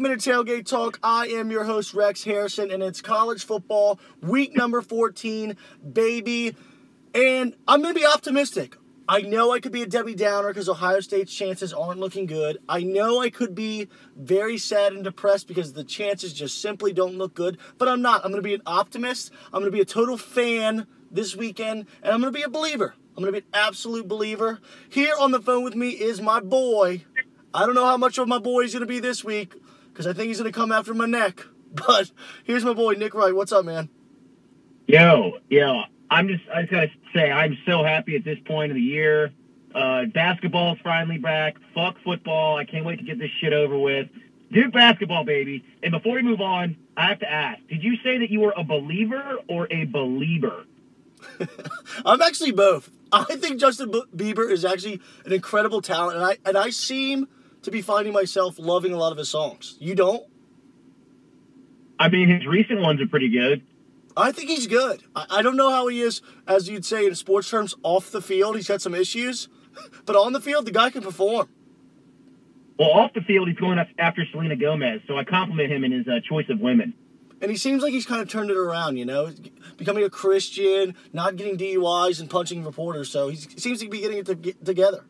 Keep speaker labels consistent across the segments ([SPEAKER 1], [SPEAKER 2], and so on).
[SPEAKER 1] Welcome into Tailgate Talk. I am your host, Rex Harrison, and it's college football, week number 14, baby. And I'm going to be optimistic. I know I could be a Debbie Downer because Ohio State's chances aren't looking good. I know I could be very sad and depressed because the chances just simply don't look good, but I'm not. I'm going to be an optimist. I'm going to be a total fan this weekend, and I'm going to be a believer. I'm going to be an absolute believer. Here on the phone with me is my boy. I don't know how much of my boy he's going to be this week because I think he's going to come after my neck. But here's my boy, Nick Wright. What's up, man?
[SPEAKER 2] Yo, yo, I'm just, I just got to say, I'm so happy at this point of the year. Uh, basketball's finally back. Fuck football. I can't wait to get this shit over with. Duke basketball, baby. And before we move on, I have to ask, did you say that you were a believer or a believer?
[SPEAKER 1] I'm actually both. I think Justin Bieber is actually an incredible talent, and I and I seem to be finding myself loving a lot of his songs. You don't?
[SPEAKER 2] I mean, his recent ones are pretty good.
[SPEAKER 1] I think he's good. I, I don't know how he is, as you'd say in sports terms, off the field. He's had some issues, but on the field, the guy can perform.
[SPEAKER 2] Well, off the field, he's going after Selena Gomez, so I compliment him in his uh, choice of women.
[SPEAKER 1] And he seems like he's kind of turned it around, you know, becoming a Christian, not getting DUIs and punching reporters. So he seems to be getting it to together.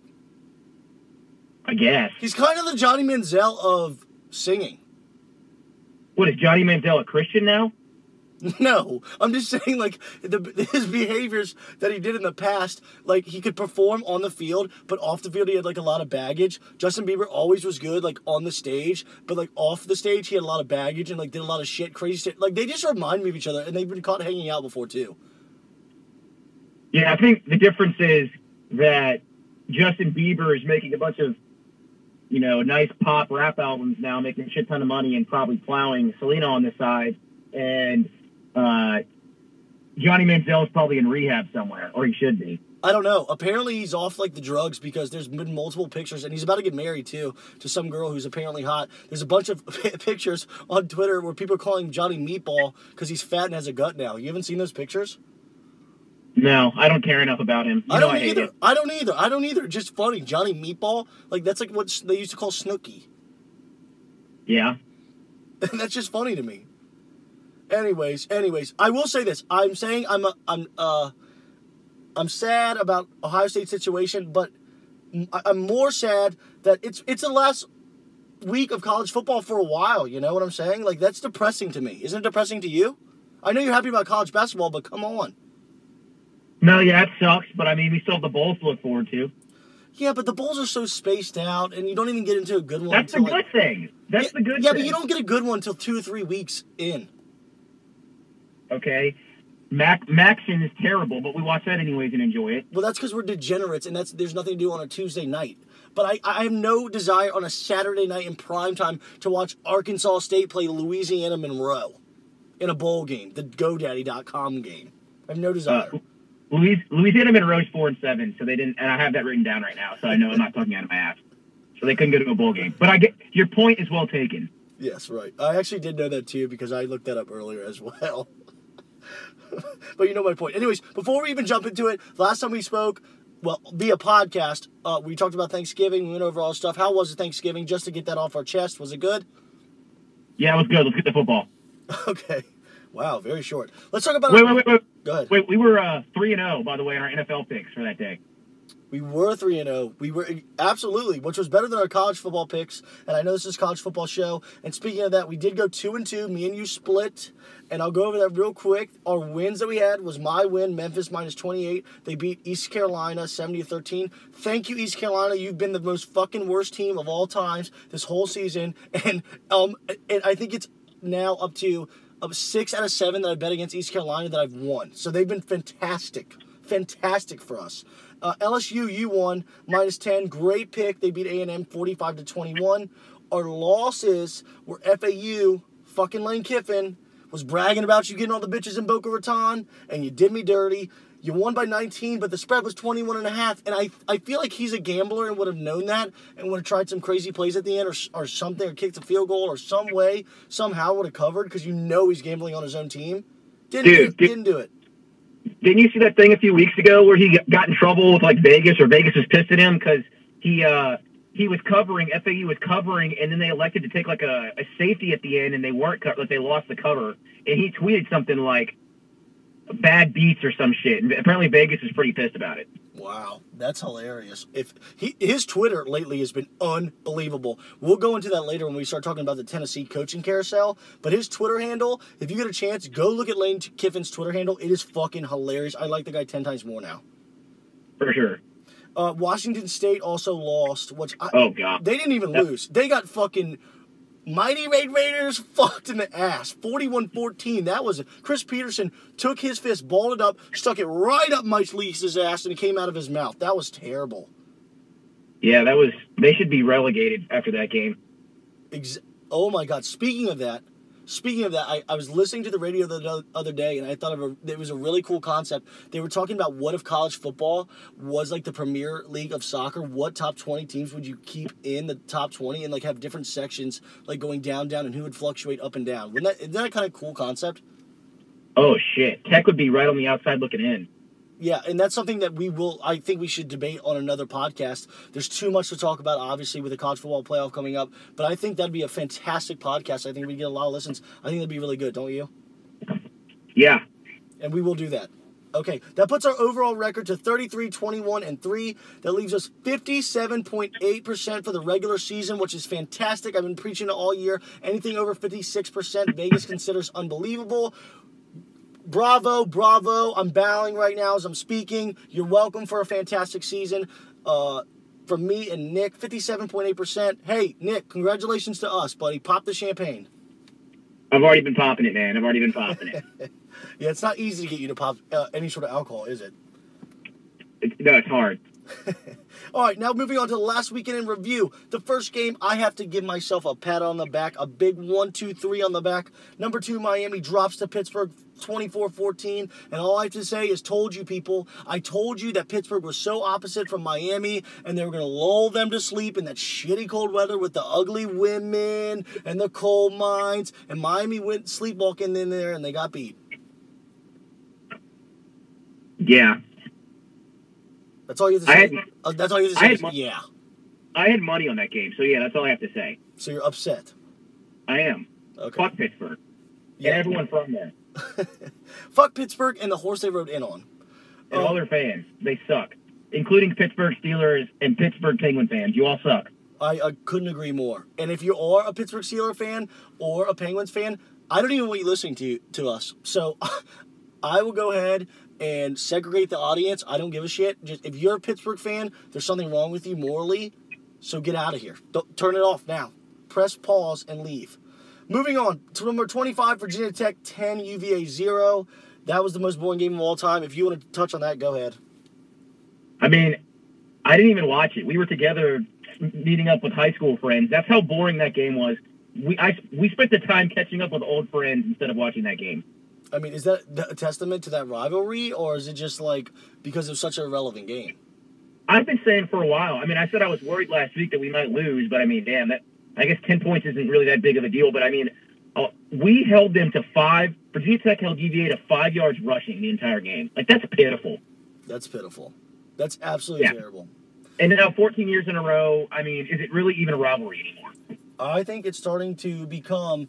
[SPEAKER 2] I guess
[SPEAKER 1] he's kind of the Johnny Manziel of singing.
[SPEAKER 2] What is Johnny Manziel a Christian now?
[SPEAKER 1] No, I'm just saying, like the, his behaviors that he did in the past. Like he could perform on the field, but off the field he had like a lot of baggage. Justin Bieber always was good, like on the stage, but like off the stage he had a lot of baggage and like did a lot of shit, crazy shit. Like they just remind me of each other, and they've been caught hanging out before too.
[SPEAKER 2] Yeah, I think the difference is that Justin Bieber is making a bunch of you know nice pop rap albums now, making a shit ton of money, and probably plowing Selena on the side, and uh, Johnny Manziel is probably in rehab somewhere, or he should be.
[SPEAKER 1] I don't know. Apparently, he's off like the drugs because there's been multiple pictures, and he's about to get married too to some girl who's apparently hot. There's a bunch of pictures on Twitter where people are calling Johnny Meatball because he's fat and has a gut now. You haven't seen those pictures?
[SPEAKER 2] No, I don't care enough about him.
[SPEAKER 1] You I don't I either. I don't either. I don't either. Just funny, Johnny Meatball. Like that's like what they used to call Snooki.
[SPEAKER 2] Yeah.
[SPEAKER 1] that's just funny to me. Anyways, anyways, I will say this. I'm saying I'm a, I'm uh I'm sad about Ohio State situation, but I'm more sad that it's it's the last week of college football for a while. You know what I'm saying? Like that's depressing to me. Isn't it depressing to you? I know you're happy about college basketball, but come on.
[SPEAKER 2] No, yeah, it sucks, but I mean, we still have the bowls to look forward to.
[SPEAKER 1] Yeah, but the bowls are so spaced out, and you don't even get into a good one.
[SPEAKER 2] That's the good like, thing. That's
[SPEAKER 1] yeah,
[SPEAKER 2] the good.
[SPEAKER 1] Yeah,
[SPEAKER 2] thing.
[SPEAKER 1] but you don't get a good one until two or three weeks in.
[SPEAKER 2] Okay. Mac Maxon is terrible, but we watch that anyways and enjoy it.
[SPEAKER 1] Well, that's because we're degenerates, and that's there's nothing to do on a Tuesday night. But I, I have no desire on a Saturday night in prime time to watch Arkansas State play Louisiana Monroe in a bowl game, the GoDaddy.com game. I have no desire. Uh,
[SPEAKER 2] Louis, Louisiana Monroe's four and seven, so they didn't, and I have that written down right now, so I know I'm not talking out of my ass. So they couldn't go to a bowl game. But I get your point is well taken.
[SPEAKER 1] Yes, right. I actually did know that too because I looked that up earlier as well. but you know my point. Anyways, before we even jump into it, last time we spoke, well, via podcast, uh, we talked about Thanksgiving. We went over all stuff. How was it Thanksgiving? Just to get that off our chest, was it good?
[SPEAKER 2] Yeah, it was good. Let's get the football.
[SPEAKER 1] okay. Wow, very short. Let's talk about.
[SPEAKER 2] Wait, wait, wait, wait.
[SPEAKER 1] Go ahead.
[SPEAKER 2] Wait, we were uh, three and zero, oh, by the way, in our NFL picks for that day.
[SPEAKER 1] We were three and zero. Oh. We were absolutely, which was better than our college football picks. And I know this is a college football show. And speaking of that, we did go two and two. Me and you split. And I'll go over that real quick. Our wins that we had was my win, Memphis minus 28. They beat East Carolina 70 13. Thank you, East Carolina. You've been the most fucking worst team of all times this whole season. And um, and I think it's now up to up six out of seven that I bet against East Carolina that I've won. So they've been fantastic, fantastic for us. Uh, LSU, you won minus 10. Great pick. They beat A&M 45 to 21. Our losses were FAU, fucking Lane Kiffin, was bragging about you getting all the bitches in Boca Raton, and you did me dirty. You won by 19, but the spread was 21 and a half. And I, I feel like he's a gambler and would have known that and would have tried some crazy plays at the end or, or something, or kicked a field goal or some way, somehow would have covered because you know he's gambling on his own team. Didn't
[SPEAKER 2] Dude,
[SPEAKER 1] do, didn't do it.
[SPEAKER 2] Didn't you see that thing a few weeks ago where he got in trouble with like Vegas or Vegas was pissed at him because he uh, he was covering FAU was covering, and then they elected to take like a, a safety at the end, and they weren't co- like they lost the cover, and he tweeted something like bad beats or some shit. And apparently Vegas is pretty pissed about it.
[SPEAKER 1] Wow, that's hilarious. If he his Twitter lately has been unbelievable. We'll go into that later when we start talking about the Tennessee coaching carousel. But his Twitter handle, if you get a chance, go look at Lane Kiffin's Twitter handle. It is fucking hilarious. I like the guy ten times more now.
[SPEAKER 2] For sure.
[SPEAKER 1] Uh, Washington State also lost, which I,
[SPEAKER 2] Oh god.
[SPEAKER 1] they didn't even
[SPEAKER 2] Yep.
[SPEAKER 1] lose. They got fucking Mighty Raid Raiders fucked in the ass. 41-14. That was it. Chris Petersen took his fist, balled it up, stuck it right up Mike Leach's ass, and it came out of his mouth. That was terrible.
[SPEAKER 2] Yeah, that was. They should be relegated after that game.
[SPEAKER 1] Ex- oh my god! Speaking of that, speaking of that, I, I was listening to the radio the other day, and I thought of a, it was a really cool concept. They were talking about what if college football was like the Premier League of soccer? What top twenty teams would you keep in the top twenty, and like have different sections like going down, down, and who would fluctuate up and down? Wouldn't that, isn't that a kind of cool concept?
[SPEAKER 2] Oh shit. Tech would be right on the outside looking in.
[SPEAKER 1] Yeah, and that's something that we will. I think we should debate on another podcast. There's too much to talk about, obviously, with the college football playoff coming up. But I think that'd be a fantastic podcast. I think we get a lot of listens. I think that'd be really good, don't you?
[SPEAKER 2] Yeah.
[SPEAKER 1] And we will do that. Okay, that puts our overall record to 33, 21, and 3. That leaves us 57.8% for the regular season, which is fantastic. I've been preaching it all year. Anything over 56%, Vegas considers unbelievable. Bravo, bravo. I'm bowing right now as I'm speaking. You're welcome for a fantastic season. Uh, from me and Nick, 57.8%. Hey, Nick, congratulations to us, buddy. Pop the champagne.
[SPEAKER 2] I've already been popping it, man. I've already been popping it.
[SPEAKER 1] Yeah, it's not easy to get you to pop uh, any sort of alcohol, is it?
[SPEAKER 2] It- no, it's hard.
[SPEAKER 1] All right, now moving on to the last weekend in review. The first game, I have to give myself a pat on the back, a big one, two, three on the back. Number two, Miami drops to Pittsburgh 24 14. And all I have to say is, told you people, I told you that Pittsburgh was so opposite from Miami and they were going to lull them to sleep in that shitty cold weather with the ugly women and the coal mines. And Miami went sleepwalking in there and they got beat.
[SPEAKER 2] Yeah.
[SPEAKER 1] That's all you have to say.
[SPEAKER 2] had-
[SPEAKER 1] Uh, that's all you have to
[SPEAKER 2] I
[SPEAKER 1] say.
[SPEAKER 2] had
[SPEAKER 1] is,
[SPEAKER 2] mo-
[SPEAKER 1] yeah.
[SPEAKER 2] I had money on that game, so yeah, that's all I have to say.
[SPEAKER 1] So you're upset.
[SPEAKER 2] I am.
[SPEAKER 1] Okay.
[SPEAKER 2] Fuck Pittsburgh.
[SPEAKER 1] Yeah.
[SPEAKER 2] And everyone from there.
[SPEAKER 1] Fuck Pittsburgh and the horse they rode in on.
[SPEAKER 2] And
[SPEAKER 1] Oh.
[SPEAKER 2] all their fans. They suck. Including Pittsburgh Steelers and Pittsburgh Penguin fans. You all suck.
[SPEAKER 1] I, I couldn't agree more. And if you are a Pittsburgh Steelers fan or a Penguins fan, I don't even want you listening to to us. So I will go ahead and segregate the audience. I don't give a shit. Just if you're a Pittsburgh fan, there's something wrong with you morally. So get out of here. Don't, turn it off now. Press pause and leave. Moving on to number 25, Virginia Tech 10, UVA 0. That was the most boring game of all time. If you want to touch on that, go ahead.
[SPEAKER 2] I mean, I didn't even watch it. We were together meeting up with high school friends. That's how boring that game was. We I we spent the time catching up with old friends instead of watching that game.
[SPEAKER 1] I mean, is that a testament to that rivalry, or is it just like because it was such a relevant game?
[SPEAKER 2] I've been saying for a while. I mean, I said I was worried last week that we might lose, but I mean, damn, that I guess ten points isn't really that big of a deal. But I mean, uh, we held them to five. Virginia Tech held UVA to five yards rushing the entire game. Like that's pitiful.
[SPEAKER 1] That's pitiful. That's absolutely
[SPEAKER 2] Yeah.
[SPEAKER 1] terrible.
[SPEAKER 2] And now 14 years in a row. I mean, is it really even a rivalry anymore?
[SPEAKER 1] I think it's starting to become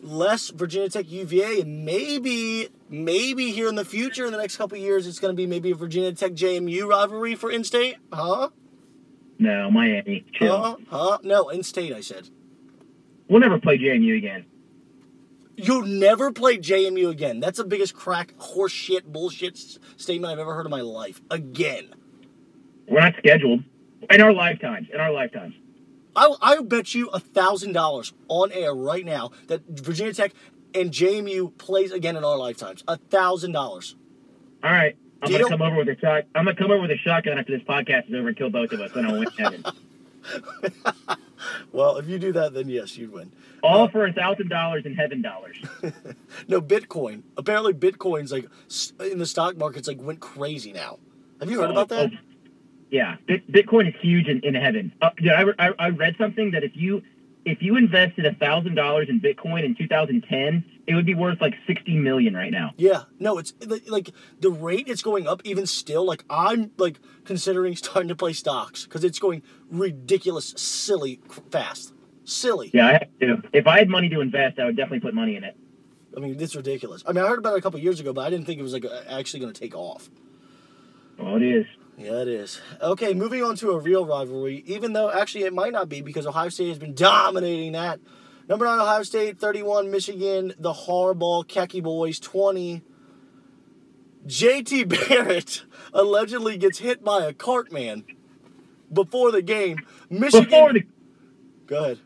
[SPEAKER 1] less Virginia Tech UVA, and maybe, maybe here in the future, in the next couple of years, it's going to be maybe a Virginia Tech JMU rivalry for in-state. Huh?
[SPEAKER 2] No, Miami. Chill.
[SPEAKER 1] Huh? Huh? No, in-state. I said.
[SPEAKER 2] We'll never play JMU again.
[SPEAKER 1] You'll never play JMU again. That's the biggest crack, horseshit, bullshit s- statement I've ever heard in my life. Again.
[SPEAKER 2] We're not scheduled in our lifetimes. In our lifetimes.
[SPEAKER 1] I, I bet you a thousand dollars on air right now that Virginia Tech and JMU plays again in our lifetimes. A thousand dollars.
[SPEAKER 2] All right. I'm gonna come over with a shot. I'm gonna come over with a shotgun after this podcast is over and kill both of us, and I'll win heaven.
[SPEAKER 1] Well, if you do that, then yes, you'd win.
[SPEAKER 2] All for a thousand dollars in heaven dollars.
[SPEAKER 1] No, Bitcoin. Apparently, Bitcoin's like in the stock markets like went crazy now. Have you heard about that?
[SPEAKER 2] Oh, yeah, Bitcoin is huge in, in heaven. Uh, yeah, I, I, I read something that if you if you invested a thousand dollars in Bitcoin in 2010, it would be worth like 60 million right now.
[SPEAKER 1] Yeah, no, it's like- the rate it's going up even still. Like I'm like considering starting to play stocks because it's going ridiculous, silly, fast, silly.
[SPEAKER 2] Yeah, I have to. If I had money to invest, I would definitely put money in it.
[SPEAKER 1] I mean, it's ridiculous. I mean, I heard about it a couple years ago, but I didn't think it was like actually going to take off.
[SPEAKER 2] Well, it is.
[SPEAKER 1] Yeah, it is. Okay, moving on to a real rivalry, even though actually it might not be because Ohio State has been dominating that. Number nine, Ohio State, 31, Michigan, the Harbaugh Khaki Boys, 20. JT Barrett allegedly gets hit by a cart man before the game. Michigan.
[SPEAKER 2] Before the,
[SPEAKER 1] Go ahead.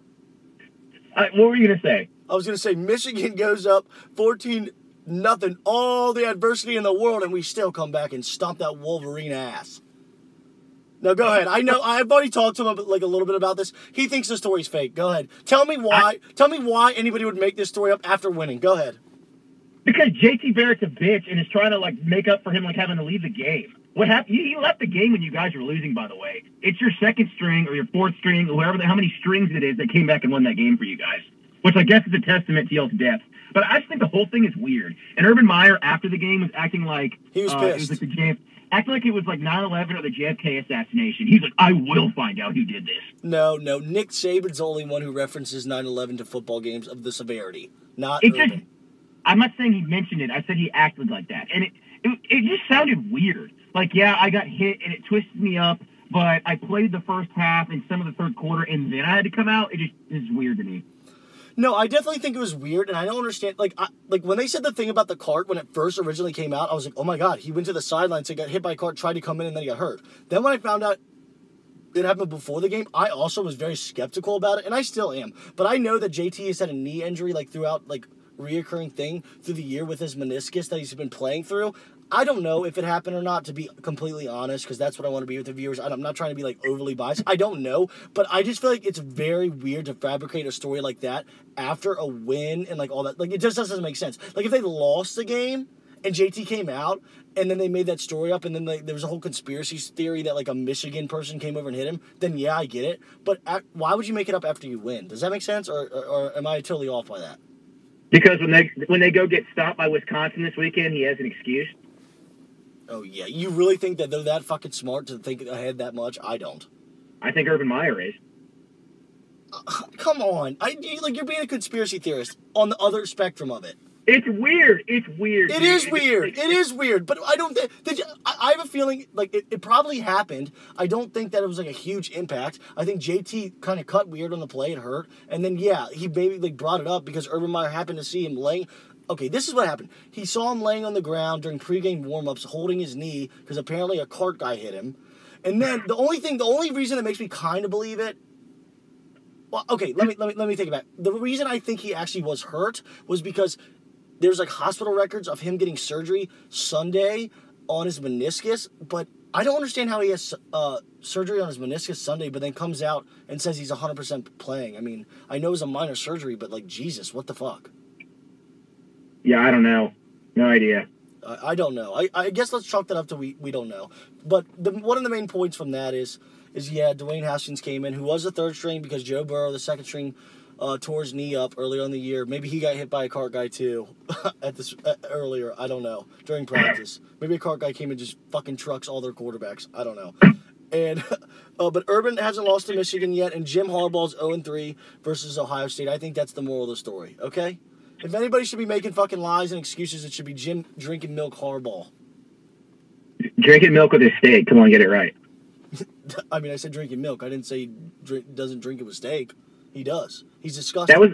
[SPEAKER 2] uh, what were you gonna say?
[SPEAKER 1] I was going to say Michigan goes up 14 nothing, all the adversity in the world, and we still come back and stomp that Wolverine ass. Now go ahead. I know I've already talked to him like a little bit about this. He thinks the story's fake. Go ahead. Tell me why. tell me why anybody would make this story up after winning. Go ahead.
[SPEAKER 2] Because JT Barrett's a bitch and is trying to like make up for him like having to leave the game. What happened? He left the game when you guys were losing. By the way, it's your second string or your fourth string, whoever, the- how many strings it is that came back and won that game for you guys. Which I guess is a testament to y'all's depth. But I just think the whole thing is weird. And Urban Meyer after the game was acting like
[SPEAKER 1] He was
[SPEAKER 2] uh, It
[SPEAKER 1] pissed.
[SPEAKER 2] was like the JF, acting like it was like 9/11 or the JFK assassination. He's like, I will find out who did this.
[SPEAKER 1] No, no. Nick Saban's the only one who references 9/11 to football games of the severity, not
[SPEAKER 2] It
[SPEAKER 1] Urban.
[SPEAKER 2] just, I'm not saying he mentioned it. I said he acted like that, and it, it it just sounded weird. Like, yeah, I got hit and it twisted me up, but I played the first half and some of the third quarter, and then I had to come out. It just is weird to me.
[SPEAKER 1] No, I definitely think it was weird, and I don't understand. Like, I, like when they said the thing about the cart when it first originally came out, I was like, "Oh my god!" He went to the sidelines, and got hit by a cart, tried to come in, and then he got hurt. Then when I found out it happened before the game, I also was very skeptical about it, and I still am. But I know that JT has had a knee injury like throughout, like reoccurring thing through the year with his meniscus that he's been playing through. I don't know if it happened or not, to be completely honest, because that's what I want to be with the viewers. I'm not trying to be like overly biased. I don't know, but I just feel like it's very weird to fabricate a story like that after a win and like all that. Like it just doesn't make sense. Like if they lost the game and JT came out and then they made that story up and then like, there was a whole conspiracy theory that like a Michigan person came over and hit him, then yeah, I get it. But at, why would you make it up after you win? Does that make sense, or, or, or am I totally off by that?
[SPEAKER 2] Because when they when they go get stopped by Wisconsin this weekend, he has an excuse.
[SPEAKER 1] Oh yeah, you really think that they're that fucking smart to think ahead that much? I don't.
[SPEAKER 2] I think Urban Meyer is.
[SPEAKER 1] Come on, I you- like you're being a conspiracy theorist on the other spectrum of it.
[SPEAKER 2] It's weird. It's weird.
[SPEAKER 1] It
[SPEAKER 2] dude.
[SPEAKER 1] is weird. It is weird, but I don't think. I, I have a feeling like it, it probably happened. I don't think that it was like a huge impact. I think JT kind of cut weird on the play. It hurt, and then yeah, he maybe like brought it up because Urban Meyer happened to see him laying. Okay, this is what happened. He saw him laying on the ground during pregame warmups, holding his knee because apparently a cart guy hit him. And then the only thing, the only reason that makes me kind of believe it well, okay, let me let me let me think about it. The reason I think he actually was hurt was because there's like hospital records of him getting surgery Sunday on his meniscus, but I don't understand how he has uh, surgery on his meniscus Sunday, but then comes out and says he's 100% playing. I mean, I know it's a minor surgery, but like Jesus, what the fuck?
[SPEAKER 2] Yeah, I don't know. No idea.
[SPEAKER 1] I, don't know. I, I guess let's chalk that up to we, we don't know. But the, one of the main points from that is is yeah, Dwayne Haskins came in, who was the third string because Joe Burrow, the second string, uh, tore his knee up earlier in the year. Maybe he got hit by a cart guy too at this uh, earlier. I don't know during practice. Maybe a cart guy came and just fucking trucks all their quarterbacks. I don't know. And uh, but Urban hasn't lost to Michigan yet, and Jim Harbaugh's 0 3 versus Ohio State. I think that's the moral of the story. Okay. If anybody should be making fucking lies and excuses, it should be Jim drinking milk Harbaugh.
[SPEAKER 2] Drinking milk with his steak. Come on, get it right.
[SPEAKER 1] I mean, I said drinking milk. I didn't say he drink, doesn't drink it with steak. He does. He's disgusting.
[SPEAKER 2] That was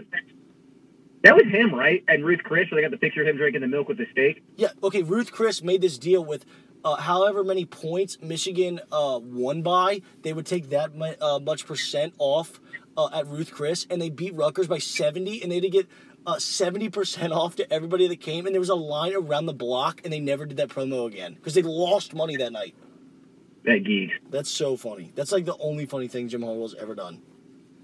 [SPEAKER 2] that was him, right? And Ruth Chris, where they got the picture of him drinking the milk with the steak.
[SPEAKER 1] yeah. Okay. Ruth Chris made this deal with. Uh, however many points Michigan uh, won by, they would take that mu- uh, much percent off uh, at Ruth Chris, and they beat Rutgers by 70, and they had to get uh, 70% off to everybody that came, and there was a line around the block, and they never did that promo again because they lost money that night.
[SPEAKER 2] That geek.
[SPEAKER 1] That's so funny. That's like the only funny thing Jim Harbaugh's ever done.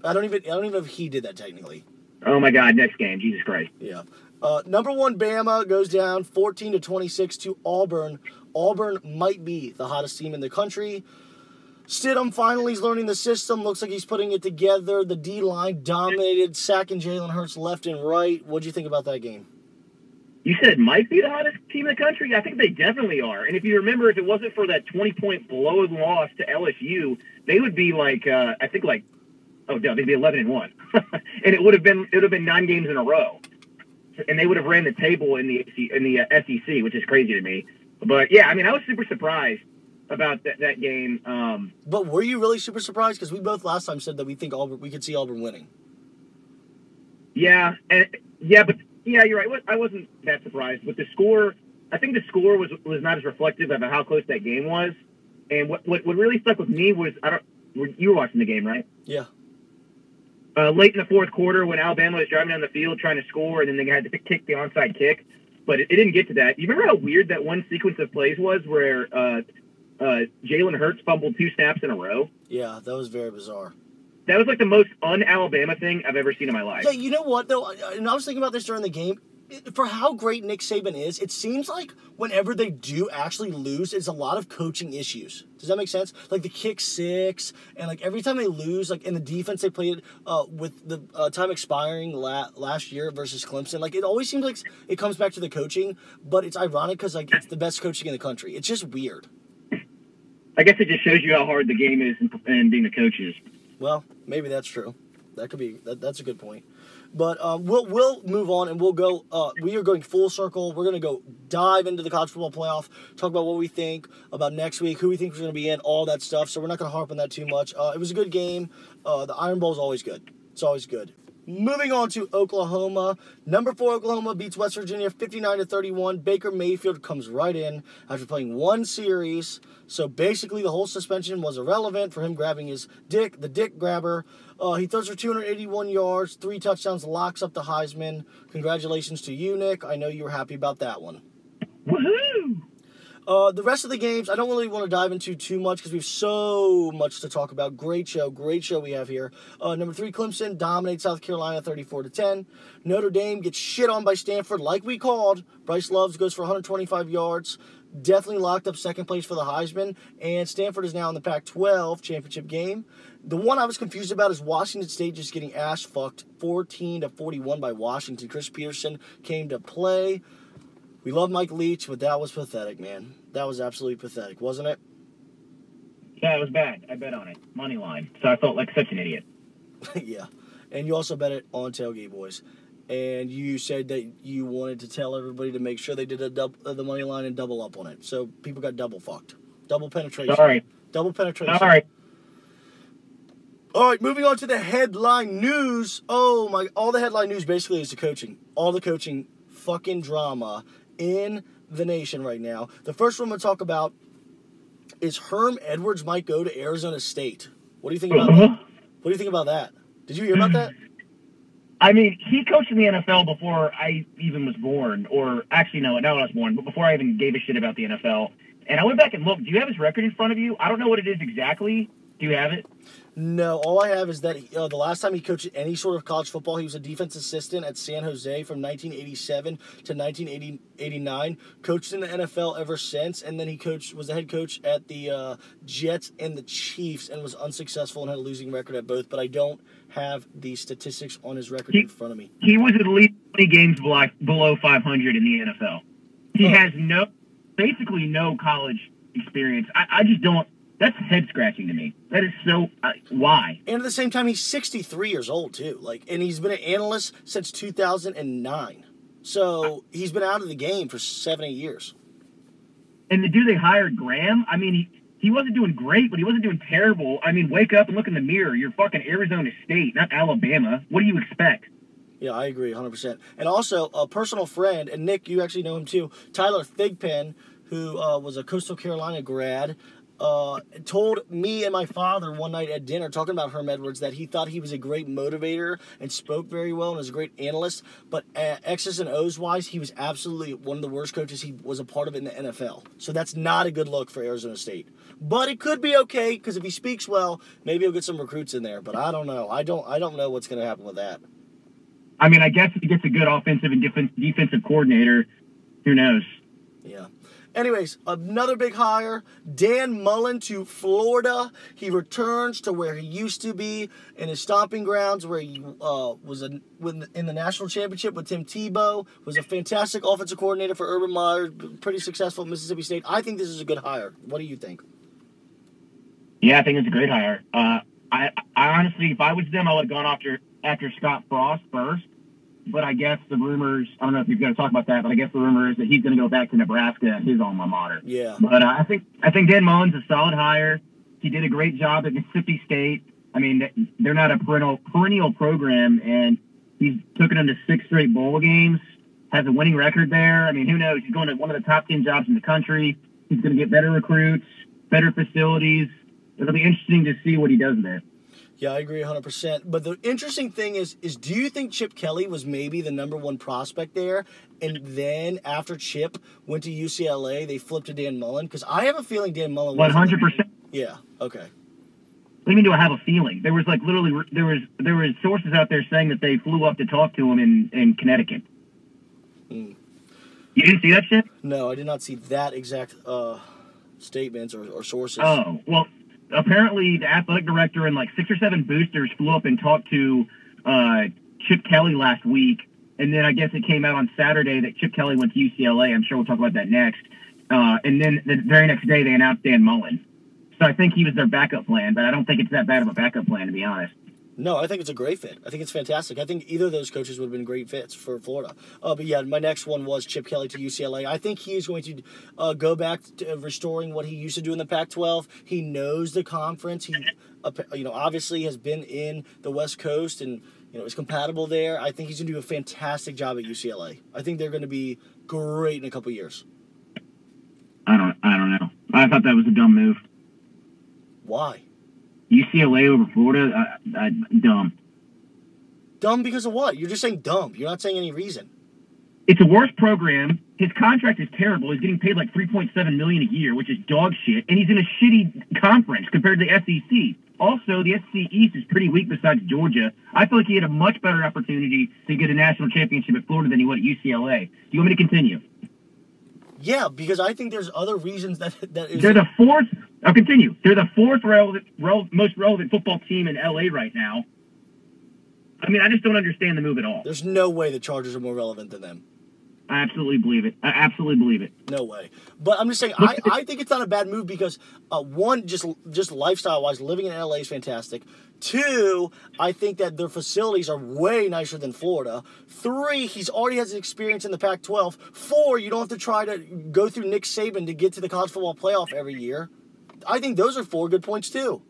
[SPEAKER 1] I don't even I don't even know if he did that technically.
[SPEAKER 2] Oh my God! Next game, Jesus Christ.
[SPEAKER 1] Yeah. Uh, number one, Bama goes down 14 to 26 to Auburn. Auburn might be the hottest team in the country. Stidham finally is learning the system. Looks like he's putting it together. The D line dominated, sacking Jalen Hurts left and right. What do you think about that game?
[SPEAKER 2] You said it might be the hottest team in the country. I think they definitely are. And if you remember, if it wasn't for that twenty point blow loss to LSU, they would be like uh, I think like oh no, they'd be eleven and one, and it would have been it would have been nine games in a row, and they would have ran the table in the in the SEC, which is crazy to me. But yeah, I mean, I was super surprised about that, that game. Um,
[SPEAKER 1] But were you really super surprised? Because we both last time said that we think Auburn, we could see Auburn winning.
[SPEAKER 2] yeah, and yeah, but yeah, you're right. I wasn't that surprised but the score. I think the score was was not as reflective of how close that game was. And what what, what really stuck with me was I don't you were watching the game right?
[SPEAKER 1] Yeah.
[SPEAKER 2] Uh, late in the fourth quarter, when Alabama was driving down the field trying to score, and then they had to kick the onside kick, but it, it didn't get to that. You remember how weird that one sequence of plays was, where uh, uh, Jalen Hurts fumbled two snaps in a row?
[SPEAKER 1] Yeah, that was very bizarre.
[SPEAKER 2] That was like the most un-Alabama thing I've ever seen in my life.
[SPEAKER 1] Yeah, you know what though? And I was thinking about this during the game. For how great Nick Saban is, it seems like whenever they do actually lose, it's a lot of coaching issues. Does that make sense? Like the kick six, and like every time they lose, like in the defense they played uh, with the uh, time expiring la- last year versus Clemson. Like it always seems like it comes back to the coaching, but it's ironic because like it's the best coaching in the country. It's just weird.
[SPEAKER 2] I guess it just shows you how hard the game is and being the coaches.
[SPEAKER 1] Well, maybe that's true. That could be that, that's a good point. But um, we'll we'll move on and we'll go. Uh, we are going full circle. We're going to go dive into the college football playoff. Talk about what we think about next week, who we think is going to be in, all that stuff. So we're not going to harp on that too much. Uh, it was a good game. Uh, the Iron Bowl is always good. It's always good. Moving on to Oklahoma. Number four Oklahoma beats West Virginia 59 to 31. Baker Mayfield comes right in after playing one series. So basically, the whole suspension was irrelevant for him grabbing his dick, the dick grabber. Uh, he throws for 281 yards, three touchdowns, locks up the Heisman. Congratulations to you, Nick. I know you were happy about that one.
[SPEAKER 2] Woohoo!
[SPEAKER 1] Uh, the rest of the games, I don't really want to dive into too much because we have so much to talk about. Great show, great show we have here. Uh, number three, Clemson dominates South Carolina 34 to 10. Notre Dame gets shit on by Stanford, like we called. Bryce Loves goes for 125 yards. Definitely locked up second place for the Heisman. And Stanford is now in the Pac 12 championship game. The one I was confused about is Washington State just getting ass fucked 14 to 41 by Washington. Chris Petersen came to play. We love Mike Leach, but that was pathetic, man. That was absolutely pathetic, wasn't it?
[SPEAKER 2] Yeah, it was bad. I bet on it. Money line. So I felt like such an idiot.
[SPEAKER 1] yeah. And you also bet it on Tailgate Boys. And you said that you wanted to tell everybody to make sure they did a dub, uh, the money line and double up on it. So people got double fucked. Double penetration.
[SPEAKER 2] Right.
[SPEAKER 1] Double penetration.
[SPEAKER 2] Right.
[SPEAKER 1] All right, moving on to the headline news. Oh my! All the headline news basically is the coaching. All the coaching, fucking drama in the nation right now. The first one I'm gonna talk about is Herm Edwards might go to Arizona State. What do you think about that? Mm-hmm. What do you think about that? Did you hear about that?
[SPEAKER 2] I mean, he coached in the NFL before I even was born, or actually, no, not when I was born, but before I even gave a shit about the NFL. And I went back and looked. Do you have his record in front of you? I don't know what it is exactly. Do you have it?
[SPEAKER 1] No, all I have is that he, uh, the last time he coached any sort of college football, he was a defense assistant at San Jose from 1987 to 1989. Coached in the NFL ever since, and then he coached was the head coach at the uh, Jets and the Chiefs, and was unsuccessful and had a losing record at both. But I don't have the statistics on his record
[SPEAKER 2] He-
[SPEAKER 1] in front of me.
[SPEAKER 2] He was at least 20 games below, below 500 in the NFL. He
[SPEAKER 1] Oh.
[SPEAKER 2] has no, basically no college experience. I, I just don't. That's head scratching to me. That is so. Uh, why?
[SPEAKER 1] And at the same time, he's 63 years old too. Like, and he's been an analyst since 2009. So he's been out of the game for seven, eight years.
[SPEAKER 2] And the dude they hired, Graham. I mean, he he wasn't doing great, but he wasn't doing terrible. I mean, wake up and look in the mirror. You're fucking Arizona State, not Alabama. What do you expect?
[SPEAKER 1] Yeah, I agree 100%. And also, a personal friend, and Nick, you actually know him too, Tyler Thigpen, who uh, was a Coastal Carolina grad, uh, told me and my father one night at dinner, talking about Herm Edwards, that he thought he was a great motivator and spoke very well and was a great analyst. But uh, X's and O's wise, he was absolutely one of the worst coaches he was a part of in the NFL. So that's not a good look for Arizona State. But it could be okay because if he speaks well, maybe he'll get some recruits in there. But I don't know. I don't. I don't know what's going to happen with that.
[SPEAKER 2] I mean, I guess if he gets a good offensive and defen defensive coordinator, who knows?
[SPEAKER 1] Yeah. Anyways, another big hire, Dan Mullen to Florida. He returns to where he used to be in his stomping grounds, where he uh, was a, in the national championship with Tim Tebow. Was a fantastic offensive coordinator for Urban Meyer, pretty successful at Mississippi State. I think this is a good hire. What do you think?
[SPEAKER 2] Yeah, I think it's a great hire. Uh, I, I honestly, if I was them, I would have gone after after Scott Frost first but I guess the rumors, I don't know if you're going to talk about that, but I guess the rumor is that he's going to go back to Nebraska, his alma mater.
[SPEAKER 1] Yeah.
[SPEAKER 2] But uh, I think I think Dan Mullen's a solid hire. He did a great job at Mississippi State. I mean, they're not a perennial perennial program, and he's taken them to six straight bowl games. Has a winning record there. I mean, who knows? He's going to one of the top ten jobs in the country. He's going to get better recruits, better facilities. It'll be interesting to see what he does there.
[SPEAKER 1] Yeah, I agree 100%. But the interesting thing is is do you think Chip Kelly was maybe the number 1 prospect there and then after Chip went to UCLA, they flipped to Dan Mullen cuz I have a feeling Dan Mullen
[SPEAKER 2] 100%.
[SPEAKER 1] Yeah, okay.
[SPEAKER 2] What do you mean do I have a feeling? There was like literally there was there was sources out there saying that they flew up to talk to him in in Connecticut. Mm. You didn't see that shit?
[SPEAKER 1] No, I did not see that exact uh, statements or, or sources.
[SPEAKER 2] Oh well, apparently the athletic director and like six or seven boosters flew up and talked to uh, Chip Kelly last week. And then I guess it came out on Saturday that Chip Kelly went to UCLA. I'm sure we'll talk about that next. Uh, and then the very next day they announced Dan Mullen. So I think he was their backup plan, but I don't think it's that bad of a backup plan to be honest.
[SPEAKER 1] No, I think it's a great fit. I think it's fantastic. I think either of those coaches would have been great fits for Florida. Uh, but yeah, my next one was Chip Kelly to UCLA. I think he is going to uh, go back to restoring what he used to do in the Pac-12. He knows the conference. He, uh, you know, obviously has been in the West Coast and you know is compatible there. I think he's going to do a fantastic job at UCLA. I think they're going to be great in a couple years.
[SPEAKER 2] I don't. I don't know. I thought that was a dumb move.
[SPEAKER 1] Why?
[SPEAKER 2] UCLA over Florida, uh, uh, dumb.
[SPEAKER 1] Dumb because of what? You're just saying dumb. You're not saying any reason.
[SPEAKER 2] It's a worse program. His contract is terrible. He's getting paid like 3.7 million a year, which is dog shit, and he's in a shitty conference compared to the SEC. Also, the SEC East is pretty weak besides Georgia. I feel like he had a much better opportunity to get a national championship at Florida than he would at UCLA. Do you want me to continue?
[SPEAKER 1] Yeah, because I think there's other reasons that that is.
[SPEAKER 2] They're the fourth. I'll continue. They're the fourth relevant, most relevant football team in LA right now. I mean, I just don't understand the move at all.
[SPEAKER 1] There's no way the Chargers are more relevant than them.
[SPEAKER 2] I absolutely believe it. I absolutely believe it.
[SPEAKER 1] No way. But I'm just saying, I, I think it's not a bad move because uh, one, just just lifestyle wise, living in LA is fantastic. Two, I think that their facilities are way nicer than Florida. Three, he's already has experience in the Pac-12. Four, you don't have to try to go through Nick Saban to get to the college football playoff every year. I think those are four good points too.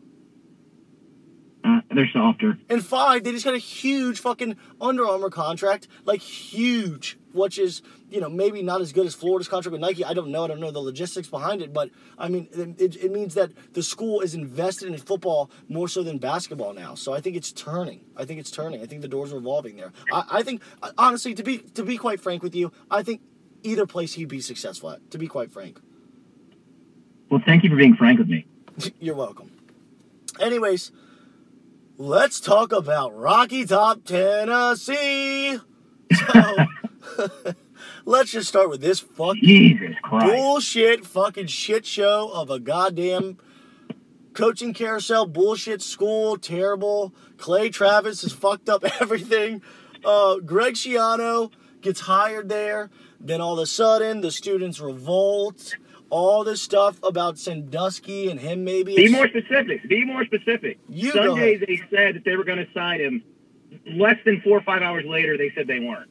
[SPEAKER 2] Uh, they're softer.
[SPEAKER 1] And five, they just got a huge fucking Under Armour contract, like huge, which is you know maybe not as good as Florida's contract with Nike. I don't know. I don't know the logistics behind it, but I mean it, it means that the school is invested in football more so than basketball now. So I think it's turning. I think it's turning. I think the doors are revolving there. I, I think uh, honestly, to be to be quite frank with you, I think either place he'd be successful at. To be quite frank.
[SPEAKER 2] Well, thank you for being frank with me.
[SPEAKER 1] You're welcome. Anyways. Let's talk about Rocky Top, Tennessee. So, let's just start with this
[SPEAKER 2] fucking
[SPEAKER 1] bullshit fucking shit show of a goddamn coaching carousel bullshit school. Terrible. Clay Travis has fucked up everything. Uh, Greg Schiano gets hired there. Then all of a sudden, the students revolt all this stuff about Sandusky and him maybe.
[SPEAKER 2] Be more specific. Be more specific. You Sunday they said that they were going to sign him. Less than four or five hours later, they said they weren't.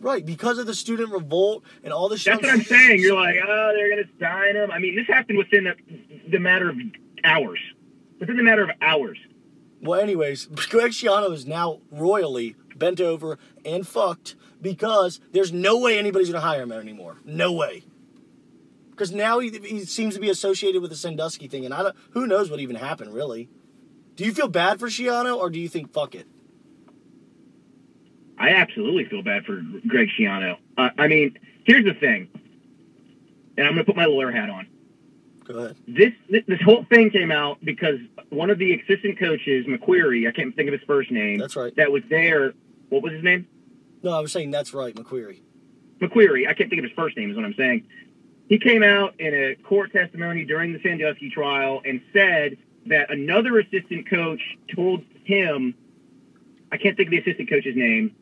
[SPEAKER 1] Right, because of the student revolt and all this.
[SPEAKER 2] That's what I'm saying. You're like, oh, they're going to sign him. I mean, this happened within the, the matter of hours. Within the matter of hours.
[SPEAKER 1] Well, anyways, Greg Schiano is now royally bent over and fucked because there's no way anybody's going to hire him anymore. No way because now he, he seems to be associated with the Sandusky thing, and I don't. Who knows what even happened really? Do you feel bad for Schiano, or do you think fuck it?
[SPEAKER 2] I absolutely feel bad for Greg Schiano. Uh, I mean, here's the thing, and I'm going to put my lawyer hat on.
[SPEAKER 1] Go ahead.
[SPEAKER 2] This this whole thing came out because one of the assistant coaches, McQueary, I can't think of his first name.
[SPEAKER 1] That's right.
[SPEAKER 2] That was there. What was his name?
[SPEAKER 1] No, I was saying that's right, McQueary.
[SPEAKER 2] McQueary. I can't think of his first name. Is what I'm saying he came out in a court testimony during the Sandusky trial and said that another assistant coach told him, I can't think of the assistant coach's name,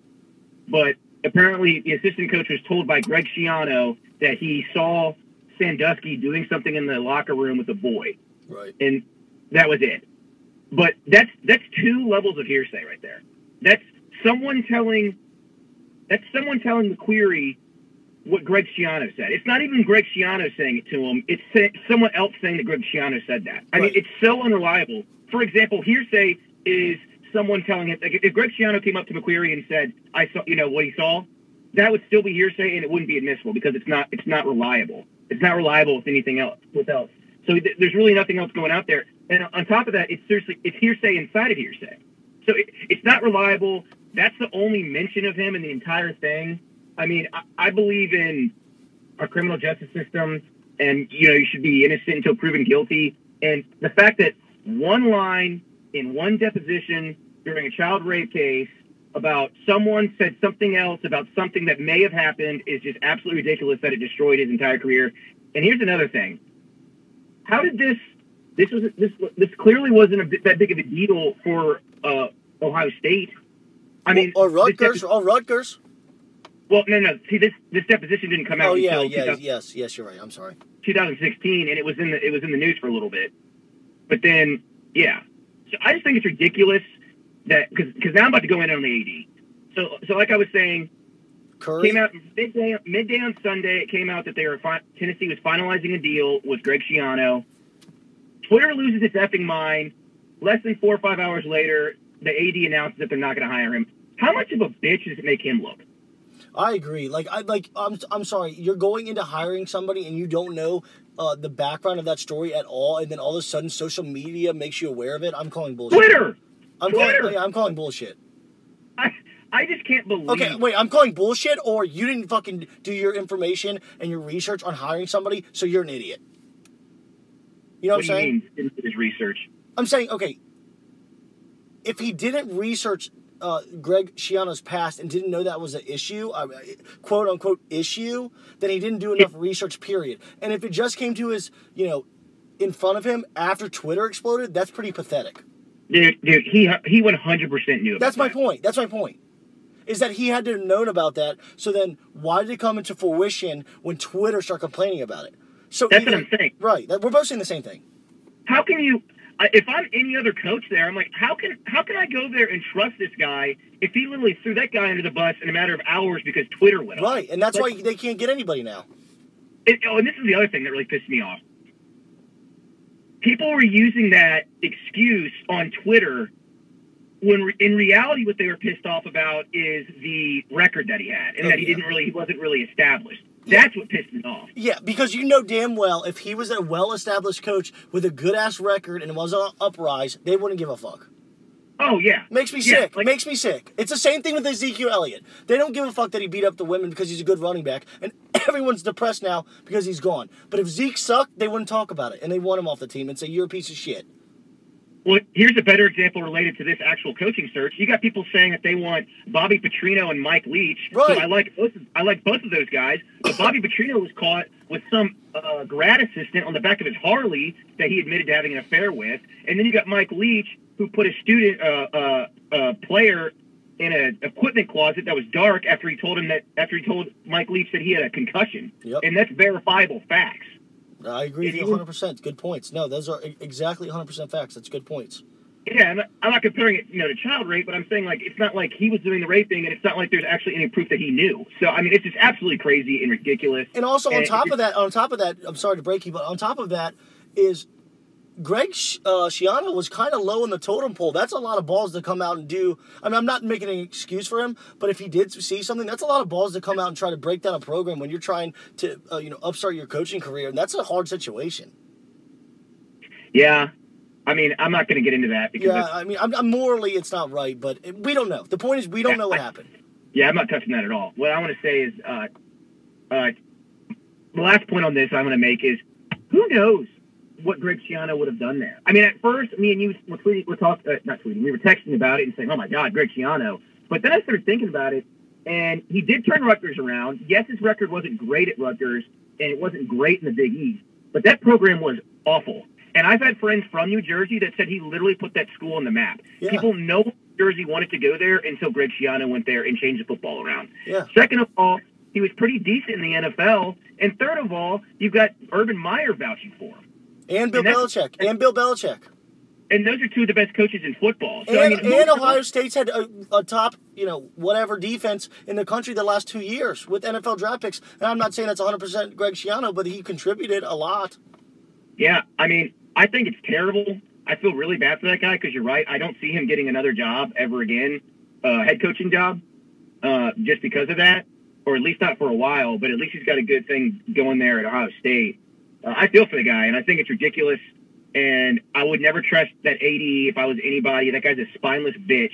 [SPEAKER 2] but apparently the assistant coach was told by Greg Schiano that he saw Sandusky doing something in the locker room with a boy.
[SPEAKER 1] Right.
[SPEAKER 2] And that was it. But that's that's two levels of hearsay right there. That's someone telling that's someone telling McQueary what Greg Schiano said. It's not even Greg Schiano saying it to him. It's someone else saying that Greg Schiano said that. I mean, it's so unreliable. For example, hearsay is someone telling it. Like if Greg Schiano came up to McQueary and said, "I saw," you know, what he saw, that would still be hearsay and it wouldn't be admissible because it's not it's not reliable. It's not reliable with anything else. With else, so th- there's really nothing else going out there. And on top of that, it's seriously it's hearsay inside of hearsay. So it, it's not reliable. That's the only mention of him in the entire thing. I mean, I, I believe in our criminal justice system, and you know, you should be innocent until proven guilty. And the fact that one line in one deposition during a child rape case about someone said something else about something that may have happened is just absolutely ridiculous that it destroyed his entire career. And here's another thing: how did this? This was this this clearly wasn't a bit, that big of a deal for uh, Ohio State. I mean,
[SPEAKER 1] or Rutgers.
[SPEAKER 2] depo-
[SPEAKER 1] or Rutgers.
[SPEAKER 2] well, no, no. See, this this deposition didn't come out
[SPEAKER 1] Oh yeah, yeah,
[SPEAKER 2] 2000
[SPEAKER 1] yes, yes. You're right. I'm sorry.
[SPEAKER 2] 2016, and it was in the it was in the news for a little bit. But then, yeah. So I just think it's ridiculous that because because now I'm about to go in on the AD. So so like I was saying,
[SPEAKER 1] Currie.
[SPEAKER 2] came out midday midday on Sunday. It came out that they were fi- Tennessee was finalizing a deal with Greg Schiano. Twitter loses its effing mind. Less than four or five hours later, the AD announces that they're not going to hire him. How much of a bitch does it make him look?
[SPEAKER 1] I agree. Like I like I'm I'm sorry. You're going into hiring somebody and you don't know uh, the background of that story at all, and then all of a sudden social media makes you aware of it. I'm calling bullshit.
[SPEAKER 2] Twitter.
[SPEAKER 1] I'm
[SPEAKER 2] Twitter.
[SPEAKER 1] calling. I'm calling bullshit.
[SPEAKER 2] I I just can't believe.
[SPEAKER 1] Okay, wait. I'm calling bullshit, or you didn't fucking do your information and your research on hiring somebody, so you're an idiot. You know what,
[SPEAKER 2] What
[SPEAKER 1] I'm saying?
[SPEAKER 2] mean? Didn't do his research.
[SPEAKER 1] I'm saying, okay, if he didn't research uh, Greg Schiano's past and didn't know that was an issue, uh, quote unquote issue, then he didn't do enough research, period. And if it just came to his, you know, in front of him after Twitter exploded, that's pretty pathetic.
[SPEAKER 2] Dude, dude, he he 100 percent knew. About
[SPEAKER 1] That's my
[SPEAKER 2] that.
[SPEAKER 1] point. That's my point. Is that he had to have known about that. So then, why did it come into fruition when Twitter started complaining about it? So
[SPEAKER 2] That's what I'm saying.
[SPEAKER 1] Right. That, we're both saying the same thing.
[SPEAKER 2] How can you? I- If I'm any other coach there, I'm like, how can how can I go there and trust this guy if he literally threw that guy under the bus in a matter of hours because Twitter went off?
[SPEAKER 1] Right. And that's
[SPEAKER 2] Like-
[SPEAKER 1] why they can't get anybody now.
[SPEAKER 2] It, oh, and this is the other thing that really pissed me off. People were using that excuse on Twitter when re- in reality what they were pissed off about is the record that he had and
[SPEAKER 1] Oh,
[SPEAKER 2] that he
[SPEAKER 1] yeah.
[SPEAKER 2] didn't really he wasn't really established. That's what pissed me off.
[SPEAKER 1] Yeah, because you know damn well if he was a well established coach with a good ass record and was on uprise, they wouldn't give a fuck.
[SPEAKER 2] Oh yeah,
[SPEAKER 1] Makes me
[SPEAKER 2] Yeah,
[SPEAKER 1] sick.
[SPEAKER 2] like-
[SPEAKER 1] Makes me sick. It's the same thing with Ezekiel Elliott. They don't give a fuck that he beat up the women because he's a good running back, and everyone's depressed now because he's gone. But if Zeke sucked, they wouldn't talk about it, and they want him off the team and say you're a piece of shit.
[SPEAKER 2] Well, here's a better example related to this actual coaching search. You got people saying that they want Bobby Petrino and Mike Leach.
[SPEAKER 1] Right.
[SPEAKER 2] So I like both. Of, I like both of those guys. But Bobby Petrino was caught with some uh, grad assistant on the back of his Harley that he admitted to having an affair with, and then you got Mike Leach who put a student uh, uh, uh, player in an equipment closet that was dark after he told him that after he told Mike Leach that he had a concussion,
[SPEAKER 1] Yep.
[SPEAKER 2] and that's verifiable facts.
[SPEAKER 1] I agree with you
[SPEAKER 2] you-
[SPEAKER 1] 100. percent Good points. No, those are exactly 100 percent facts. That's good points.
[SPEAKER 2] Yeah, I'm not, I'm not comparing it, you know, to child rape, but I'm saying like it's not like he was doing the raping, and it's not like there's actually any proof that he knew. So I mean, it's just absolutely crazy and ridiculous.
[SPEAKER 1] And also on
[SPEAKER 2] And
[SPEAKER 1] top of that, on top of that, I'm sorry to break you, but on top of that is Greg uh, Schiano was kind of low in the totem pole. That's a lot of balls to come out and do. I mean, I'm not making an excuse for him, but if he did see something, that's a lot of balls to come out and try to break down a program when you're trying to, uh, you know, upstart your coaching career, and that's a hard situation.
[SPEAKER 2] Yeah, I mean, I'm not going to get into that because
[SPEAKER 1] Yeah, I mean, I'm, I'm morally it's not right, but it, we don't know. The point is, we don't know what happened.
[SPEAKER 2] yeah, I'm not touching that at all. What I want to say is, uh, uh, the last point on this I'm going to make is, who knows what Greg Schiano would have done there? I mean, at first, me and you were tweeting, we're talking, uh, not tweeting, we were texting about it and saying, "Oh my God, Greg Schiano." But then I started thinking about it, and he did turn Rutgers around. Yes, his record wasn't great at Rutgers, and it wasn't great in the Big East, but that program was awful. And I've had friends from New Jersey that said he literally put that school on the map.
[SPEAKER 1] Yeah.
[SPEAKER 2] People know Jersey wanted to go there until Greg Schiano went there and changed the football around.
[SPEAKER 1] Yeah.
[SPEAKER 2] Second of all, he was pretty decent in the NFL. And third of all, you've got Urban Meyer vouching for him.
[SPEAKER 1] And Bill
[SPEAKER 2] And
[SPEAKER 1] Belichick. And Bill Belichick.
[SPEAKER 2] And those are two of the best coaches in football. So,
[SPEAKER 1] And,
[SPEAKER 2] I mean,
[SPEAKER 1] and Ohio State's had a, a top, you know, whatever defense in the country the last two years with NFL draft picks. And I'm not saying that's 100% Greg Schiano, but he contributed a lot.
[SPEAKER 2] Yeah, I mean, I think it's terrible. I feel really bad for that guy because you're right. I don't see him getting another job ever again, uh, head coaching job, uh, just because of that, or at least not for a while. But at least he's got a good thing going there at Ohio State. Uh, I feel for the guy, and I think it's ridiculous. And I would never trust that AD if I was anybody. That guy's a spineless bitch.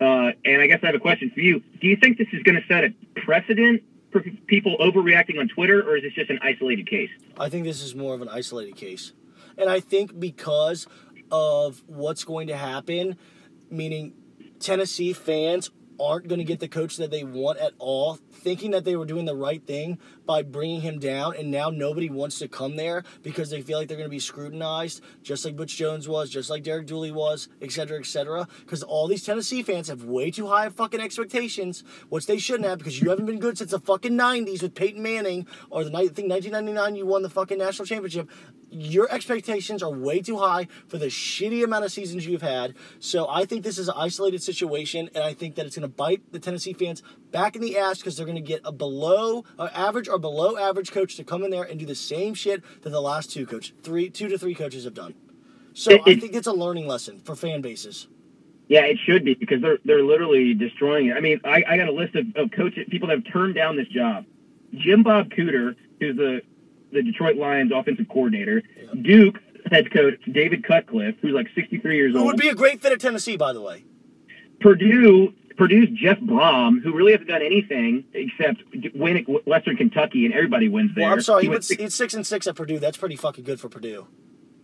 [SPEAKER 2] Uh, and I guess I have a question for you. Do you think this is going to set a precedent for people overreacting on Twitter, or is this just an isolated case?
[SPEAKER 1] I think this is more of an isolated case. And I think because of what's going to happen, meaning Tennessee fans aren't going to get the coach that they want at all, thinking that they were doing the right thing by bringing him down, and now nobody wants to come there because they feel like they're going to be scrutinized, just like Butch Jones was, just like Derek Dooley was, et cetera, et cetera. Because all these Tennessee fans have way too high fucking expectations, which they shouldn't have because you haven't been good since the fucking 90s with Peyton Manning, or the night, I think 1999 you won the fucking national championship. Your expectations are way too high for the shitty amount of seasons you've had. So I think this is an isolated situation, and I think that it's going to bite the Tennessee fans back in the ass because they're going to get a below, uh, average or below average coach to come in there and do the same shit that the last two coach, three, two to three coaches have done. So
[SPEAKER 2] It-
[SPEAKER 1] I think it's a learning lesson for fan bases.
[SPEAKER 2] Yeah, it should be because they're they're literally destroying it. I mean, I, I got a list of, of coaches, people that have turned down this job. Jim Bob Cooter, who's the the Detroit Lions offensive coordinator. Duke head coach David Cutcliffe, who's like 63 years
[SPEAKER 1] Who
[SPEAKER 2] old.
[SPEAKER 1] would be a great fit at Tennessee, by the way.
[SPEAKER 2] Purdue Purdue's Jeff Brohm, who really hasn't done anything except win at Western Kentucky, and everybody wins there.
[SPEAKER 1] Well, I'm sorry, he
[SPEAKER 2] went
[SPEAKER 1] went,
[SPEAKER 2] six-
[SPEAKER 1] he's six and six at Purdue. That's pretty fucking good for Purdue.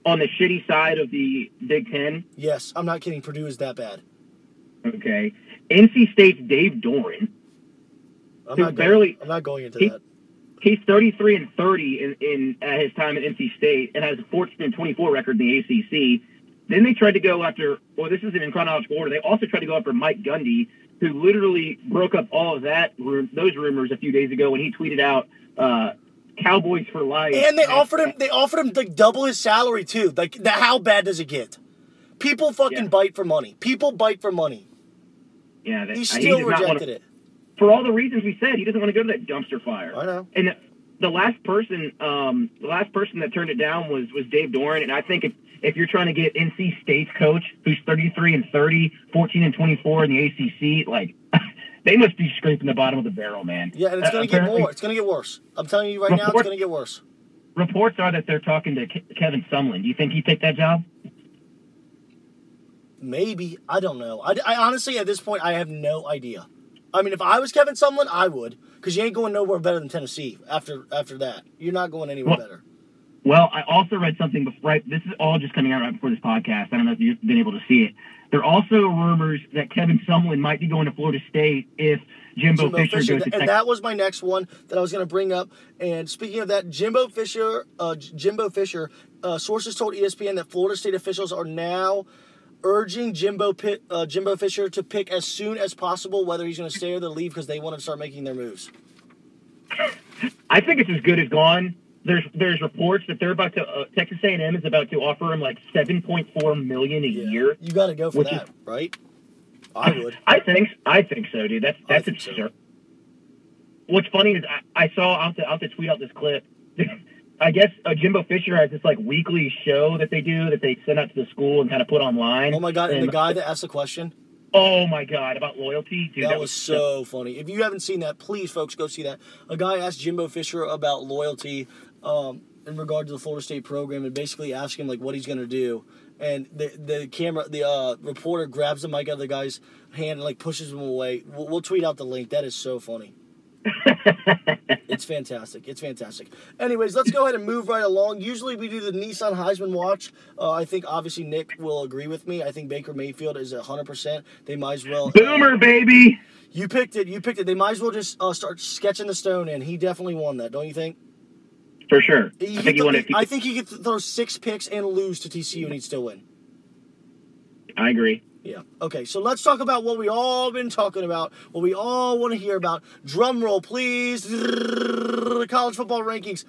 [SPEAKER 2] on the shitty side of the Big Ten.
[SPEAKER 1] Yes, I'm not kidding. Purdue is that bad.
[SPEAKER 2] Okay, NC State's Dave Doeren.
[SPEAKER 1] I'm not
[SPEAKER 2] barely-
[SPEAKER 1] Going, I'm not going into
[SPEAKER 2] he-
[SPEAKER 1] that.
[SPEAKER 2] He's 33 and 30 in, in at his time at NC State and has a 14 and 24 record in the ACC. Then they tried to go after, well, this isn't in chronological order. They also tried to go after Mike Gundy, who literally broke up all of that those rumors a few days ago when he tweeted out uh, "Cowboys for life."
[SPEAKER 1] And they offered him. They offered him like double his salary too. Like, the, how bad does it get? People fucking
[SPEAKER 2] Yeah.
[SPEAKER 1] bite for money. People bite for money.
[SPEAKER 2] Yeah, that,
[SPEAKER 1] He still
[SPEAKER 2] not wanna-
[SPEAKER 1] rejected it.
[SPEAKER 2] For all the reasons we said. He doesn't want to go to that dumpster fire.
[SPEAKER 1] I know.
[SPEAKER 2] And the, the last person, um, the last person that turned it down was was Dave Doeren. And I think if if you're trying to get NC State's coach, who's 33 and 30, 14 and 24 in the ACC, like they must be scraping the bottom of the barrel, man.
[SPEAKER 1] Yeah, and it's
[SPEAKER 2] Uh,
[SPEAKER 1] gonna get more. It's gonna get worse. I'm telling you right now, it's gonna get worse.
[SPEAKER 2] Reports are that they're talking to Ke- Kevin Sumlin. Do you think he'd take that job?
[SPEAKER 1] Maybe I don't know. I, I honestly at this point I have no idea. I mean, if I was Kevin Sumlin, I would, because you ain't going nowhere better than Tennessee after after that. You're not going anywhere
[SPEAKER 2] Well-
[SPEAKER 1] better.
[SPEAKER 2] Well, I also read something before. Right, this is all just coming out right before this podcast. I don't know if you've been able to see it. There are also rumors that Kevin Sumlin might be going to Florida State if Jimbo,
[SPEAKER 1] Jimbo
[SPEAKER 2] Fisher,
[SPEAKER 1] Fisher,
[SPEAKER 2] goes to
[SPEAKER 1] and that was my next one that I was going to bring up. And speaking of that, Jimbo Fisher, uh, Jimbo Fisher, uh, sources told ESPN that Florida State officials are now urging Jimbo Pit, uh, Jimbo Fisher to pick as soon as possible whether he's going to stay or to leave because they want to start making their moves.
[SPEAKER 2] I think it's as good as gone. There's there's reports that they're about to uh, Texas A&M is about to offer him like 7.4 million a year.
[SPEAKER 1] You got to go for that, right? I would.
[SPEAKER 2] I think I think so, dude. That's that's
[SPEAKER 1] think so.
[SPEAKER 2] absurd. What's funny is I, I saw out to out to tweet out this clip. I guess uh, Jimbo Fisher has this like weekly show that they do that they send out to the school and kind of put online.
[SPEAKER 1] Oh my god! And
[SPEAKER 2] And-
[SPEAKER 1] the guy that asked the question,
[SPEAKER 2] Oh my god, about loyalty, dude.
[SPEAKER 1] that was so funny. If you haven't seen that, please, folks, go see that. A guy asked Jimbo Fisher about loyalty um, in regard to the Florida State program, and basically asked him like what he's gonna do. And the the camera, the uh, reporter grabs the mic out of the guy's hand and like pushes him away. We'll, we'll tweet out the link. That is so funny. It's fantastic. It's fantastic. Anyways, let's go ahead and move right along. Usually we do the Nissan Heisman watch. Uh, I think obviously Nick will agree with me. I think Baker Mayfield is 100%. They might as well.
[SPEAKER 2] Boomer baby.
[SPEAKER 1] You picked it. You picked it. They might as well just uh, start sketching the stone in. He definitely won that, don't you think?
[SPEAKER 2] for sure.
[SPEAKER 1] He
[SPEAKER 2] I think you
[SPEAKER 1] th-
[SPEAKER 2] want to.
[SPEAKER 1] I think he could throw six picks and lose to TCU and he'd still win.
[SPEAKER 2] I agree.
[SPEAKER 1] Yeah. Okay, so let's talk about what we all been talking about, what we all want to hear about. Drum roll, please. College football rankings.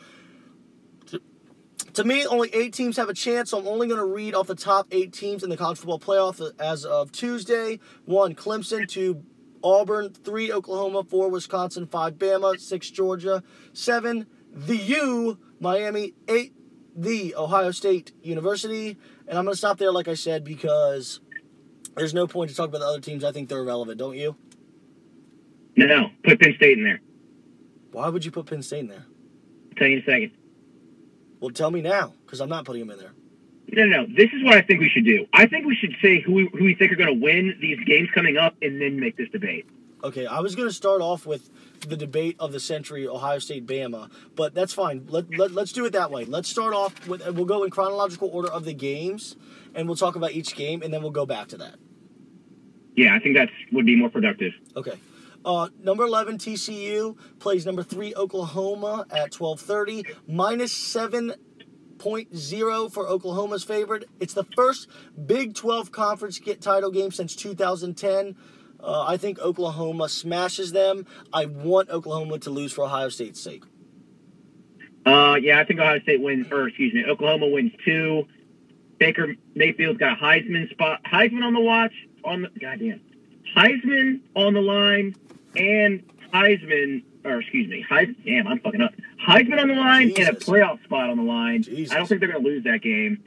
[SPEAKER 1] To, me, only eight teams have a chance, so I'm only going to read off the top eight teams in the college football playoff as of Tuesday. One, Clemson. Two, Auburn. Three, Oklahoma. Four, Wisconsin. Five, Bama. Six, Georgia. Seven, the U, Miami. Eight, the Ohio State University. And I'm going to stop there, like I said, because there's no point to talk about the other teams. I think they're irrelevant, don't you?
[SPEAKER 2] No, no, put Penn State in there.
[SPEAKER 1] Why would you put Penn State in there?
[SPEAKER 2] I'll tell you in a second.
[SPEAKER 1] Well, tell me now, because I'm not putting them in there.
[SPEAKER 2] No, no, no. This is what I think we should do. I think we should say who we, who we think are going to win these games coming up, and then make this debate.
[SPEAKER 1] Okay, I was going to start off with the debate of the century, Ohio State, Bama, but that's fine. Let, let, let's do it that way. Let's start off with, we'll go in chronological order of the games, and we'll talk about each game, and then we'll go back to that.
[SPEAKER 2] Yeah, I think that would be more productive.
[SPEAKER 1] Okay. Uh, number 11, TCU, plays number 3, Oklahoma at 1230, minus 7.0 for Oklahoma's favorite. It's the first Big 12 conference get title game since 2010. Uh, I think Oklahoma smashes them. I want Oklahoma to lose for Ohio State's sake.
[SPEAKER 2] Uh, yeah, I think Ohio State wins, or excuse me, Oklahoma wins two. Baker Mayfield's got a Heisman spot, Heisman on the watch, on the goddamn Heisman on the line, and Heisman, or excuse me, Heisman. Damn, I'm fucking up. Heisman on the line and a playoff spot on the line.
[SPEAKER 1] Jesus.
[SPEAKER 2] I don't think they're going to lose that game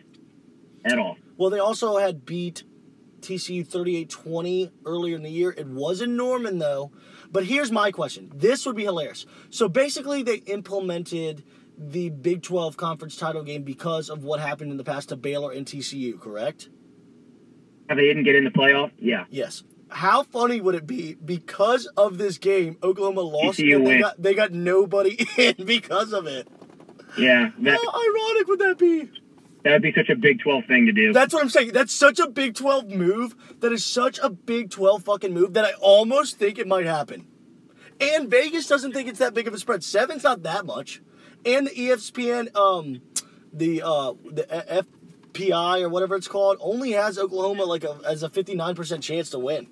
[SPEAKER 2] at all.
[SPEAKER 1] Well, they also had beat TCU 38-20 earlier in the year. It was in Norman though. But here's my question. This would be hilarious. So basically they implemented the Big 12 conference title game because of what happened in the past to Baylor and TCU, correct?
[SPEAKER 2] How they didn't get in the playoff? Yeah.
[SPEAKER 1] Yes. How funny would it be because of this game Oklahoma lost and they got they got nobody in because of it.
[SPEAKER 2] Yeah, that
[SPEAKER 1] How ironic would that be?
[SPEAKER 2] that would be such a Big 12 thing to do.
[SPEAKER 1] That's what I'm saying. That's such a Big 12 move. That is such a Big 12 fucking move that I almost think it might happen. And Vegas doesn't think it's that big of a spread. Seven's not that much. And the ESPN, um, the uh, the F- FPI or whatever it's called, only has Oklahoma like a, as a 59% chance to win.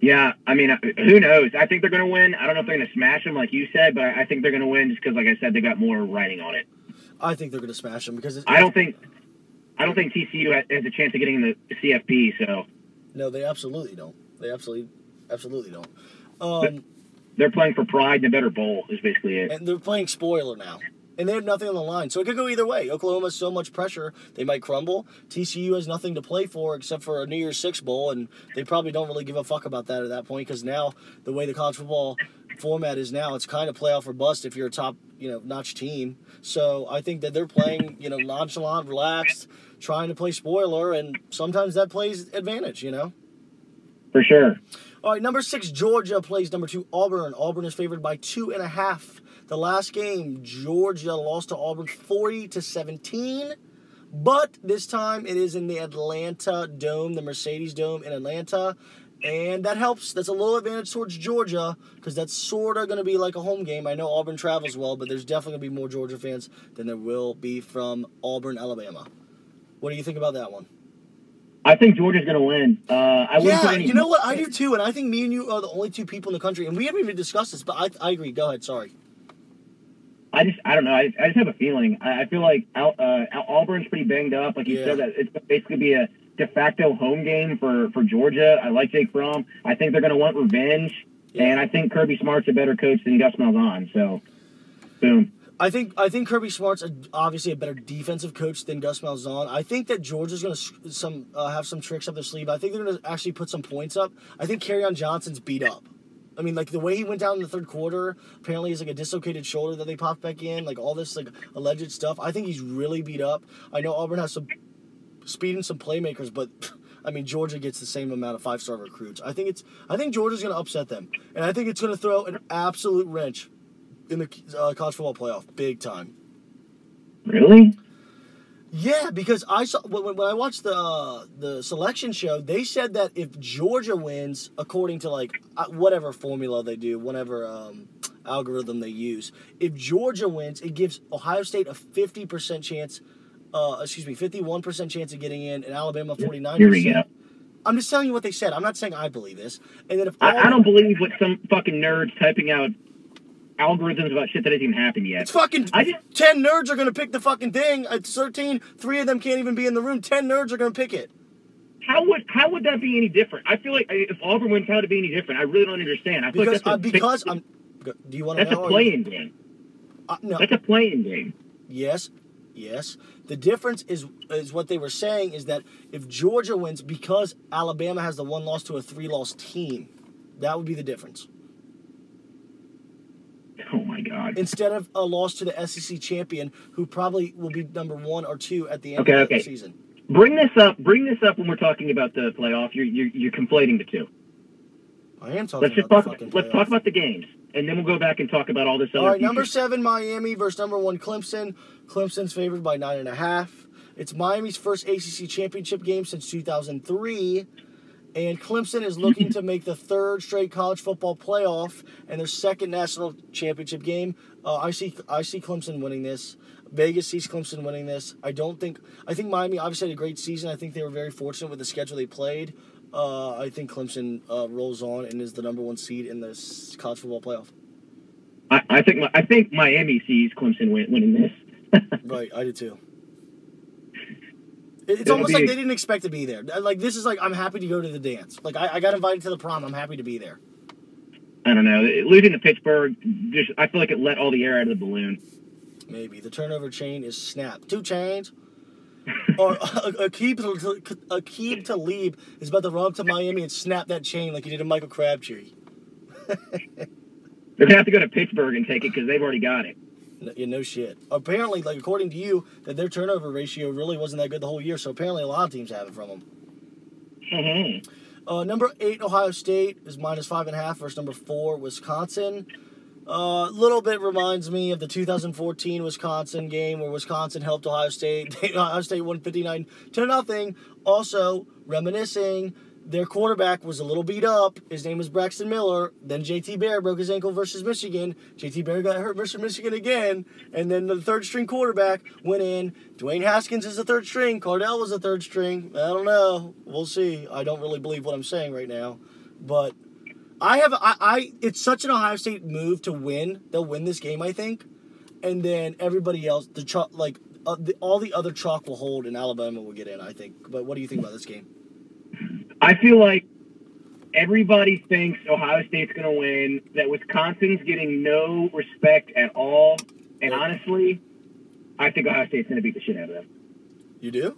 [SPEAKER 2] Yeah, I mean, who knows? I think they're going to win. I don't know if they're going to smash them like you said, but I think they're going to win just because, like I said, they got more writing on it.
[SPEAKER 1] I think they're going to smash them because it's,
[SPEAKER 2] I don't think, I don't think TCU has- has a chance of getting in the CFP. So
[SPEAKER 1] No, they absolutely don't. They absolutely, absolutely don't. Um,
[SPEAKER 2] they're playing for pride and a better bowl. Is basically it.
[SPEAKER 1] and they're playing spoiler now. And they have nothing on the line. So it could go either way. Oklahoma has so much pressure, they might crumble. TCU has nothing to play for except for a New Year's Six Bowl, and they probably don't really give a fuck about that at that point because now, the way the college football format is now, it's kind of playoff or bust if you're a top, you know, notch team. So I think that they're playing, you know, nonchalant, relaxed, trying to play spoiler, and sometimes that plays advantage, you know?
[SPEAKER 2] For sure.
[SPEAKER 1] All right, number six, Georgia plays number two, Auburn. Auburn is favored by two and a half. The last game, Georgia lost to Auburn 40 to 17. But this time it is in the Atlanta Dome, the Mercedes Dome in Atlanta. And that helps. That's a little advantage towards Georgia because that's sort of going to be like a home game. I know Auburn travels well, but there's definitely going to be more Georgia fans than there will be from Auburn, Alabama. What do you think about that one?
[SPEAKER 2] I think Georgia's going to win. Uh, I wouldn't
[SPEAKER 1] Yeah,
[SPEAKER 2] put any.
[SPEAKER 1] you know what? I do too, and I think me and you are the only two people in the country, and we haven't even discussed this, but I, I agree. Go ahead. Sorry.
[SPEAKER 2] I just, I don't know. I, I just have a feeling. I, I feel like Al, uh, Al- Auburn's pretty banged up. Like you
[SPEAKER 1] Yeah.
[SPEAKER 2] said, that it's basically be a de facto home game for for Georgia. I like Jake Fromm. I think they're going to want revenge,
[SPEAKER 1] Yeah.
[SPEAKER 2] and I think Kirby Smart's a better coach than Gus Malzahn. So, boom.
[SPEAKER 1] I think I think Kirby Smart's obviously a better defensive coach than Gus Malzahn. I think that Georgia's going to some uh, have some tricks up their sleeve. I think they're going to actually put some points up. I think Kerryon Johnson's beat up. I mean, like the way he went down in the third quarter. Apparently, he's like a dislocated shoulder that they popped back in. Like all this like alleged stuff. I think he's really beat up. I know Auburn has some speed and some playmakers, but I mean Georgia gets the same amount of five star recruits. I think it's I think Georgia's going to upset them, and I think it's going to throw an absolute wrench in the uh, college football playoff, big time.
[SPEAKER 2] Really?
[SPEAKER 1] Yeah, because I saw when, when I watched the uh, the selection show, they said that if Georgia wins, according to like uh, whatever formula they do, whatever um, algorithm they use. If Georgia wins, it gives Ohio State a 50% chance, uh, excuse me, 51% chance of getting in, and Alabama 49%.
[SPEAKER 2] Here we go.
[SPEAKER 1] I'm just telling you what they said. I'm not saying I believe this. And then if
[SPEAKER 2] I, I don't believe what some fucking nerds typing out algorithms about shit that hasn't even happened yet.
[SPEAKER 1] It's fucking
[SPEAKER 2] I just-
[SPEAKER 1] 10 nerds are to pick the fucking thing. It's 13. Three of them can't even be in the room. 10 nerds are to pick it.
[SPEAKER 2] How would how would that be any different? I feel like if Auburn wins, how would it be any different? I really don't understand. I feel
[SPEAKER 1] Because,
[SPEAKER 2] like that's
[SPEAKER 1] uh, because I'm. Do you want to
[SPEAKER 2] that's
[SPEAKER 1] know?
[SPEAKER 2] a playing game.
[SPEAKER 1] Uh, no.
[SPEAKER 2] That's a playing game.
[SPEAKER 1] Yes, yes. The difference is is what they were saying is that if Georgia wins because Alabama has the one loss to a three loss team, that would be the difference.
[SPEAKER 2] Oh my god.
[SPEAKER 1] Instead of a loss to the SEC champion, who probably will be number one or two at the end
[SPEAKER 2] Okay,
[SPEAKER 1] of the
[SPEAKER 2] okay.
[SPEAKER 1] season.
[SPEAKER 2] Bring this up. Bring this up when we're talking about the playoff. You're you're, you're conflating the two.
[SPEAKER 1] I am talking
[SPEAKER 2] Let's just talk. Let's
[SPEAKER 1] playoff.
[SPEAKER 2] talk about the games, and then we'll go back and talk about all this other.
[SPEAKER 1] All right, number seven, Miami versus number one, Clemson. Clemson's favored by nine and a half. It's Miami's first ACC championship game since 2003. And Clemson is looking to make the third straight college football playoff and their second national championship game. Uh, I see, I see Clemson winning this. Vegas sees Clemson winning this. I don't think. I think Miami obviously had a great season. I think they were very fortunate with the schedule they played. Uh, I think Clemson uh, rolls on and is the number one seed in this college football playoff.
[SPEAKER 2] I, I think I think Miami sees Clemson win, winning this.
[SPEAKER 1] Right, I do too. It- It's
[SPEAKER 2] It'll
[SPEAKER 1] almost like they didn't expect to be there. Like this is like I'm happy to go to the dance. Like I, I got invited to the prom. I'm happy to be there.
[SPEAKER 2] I don't know. Losing to Pittsburgh, just I feel like it let all the air out of the balloon.
[SPEAKER 1] Maybe the turnover chain is snapped. Two chains. or uh, uh, Aqib Aqib Talib is about to run up to Miami and snap that chain like he did to Michael Crabtree.
[SPEAKER 2] They're gonna have to go to Pittsburgh and take it because they've already got it.
[SPEAKER 1] No, yeah, no shit. Apparently, like according to you, that their turnover ratio really wasn't that good the whole year. So apparently, a lot of teams have it from them.
[SPEAKER 2] Mhm.
[SPEAKER 1] Uh, number eight, Ohio State is minus five and a half versus number four, Wisconsin. A uh, little bit reminds me of the 2014 Wisconsin game where Wisconsin helped Ohio State. Ohio State won 59 to nothing. Also, reminiscing, their quarterback was a little beat up. His name was Braxton Miller. Then JT Bear broke his ankle versus Michigan. JT Bear got hurt versus Michigan again. And then the third string quarterback went in. Dwayne Haskins is the third string. Cardale was the third string. I don't know. We'll see. I don't really believe what I'm saying right now. But I have I, I it's such an Ohio State move to win. They'll win this game, I think, and then everybody else, the chalk, like uh, the, all the other chalk will hold, and Alabama will get in. I think. But what do you think about this game?
[SPEAKER 2] I feel like everybody thinks Ohio State's going to win. That Wisconsin's getting no respect at all. And honestly, I think Ohio State's going to beat the shit out of them.
[SPEAKER 1] You do?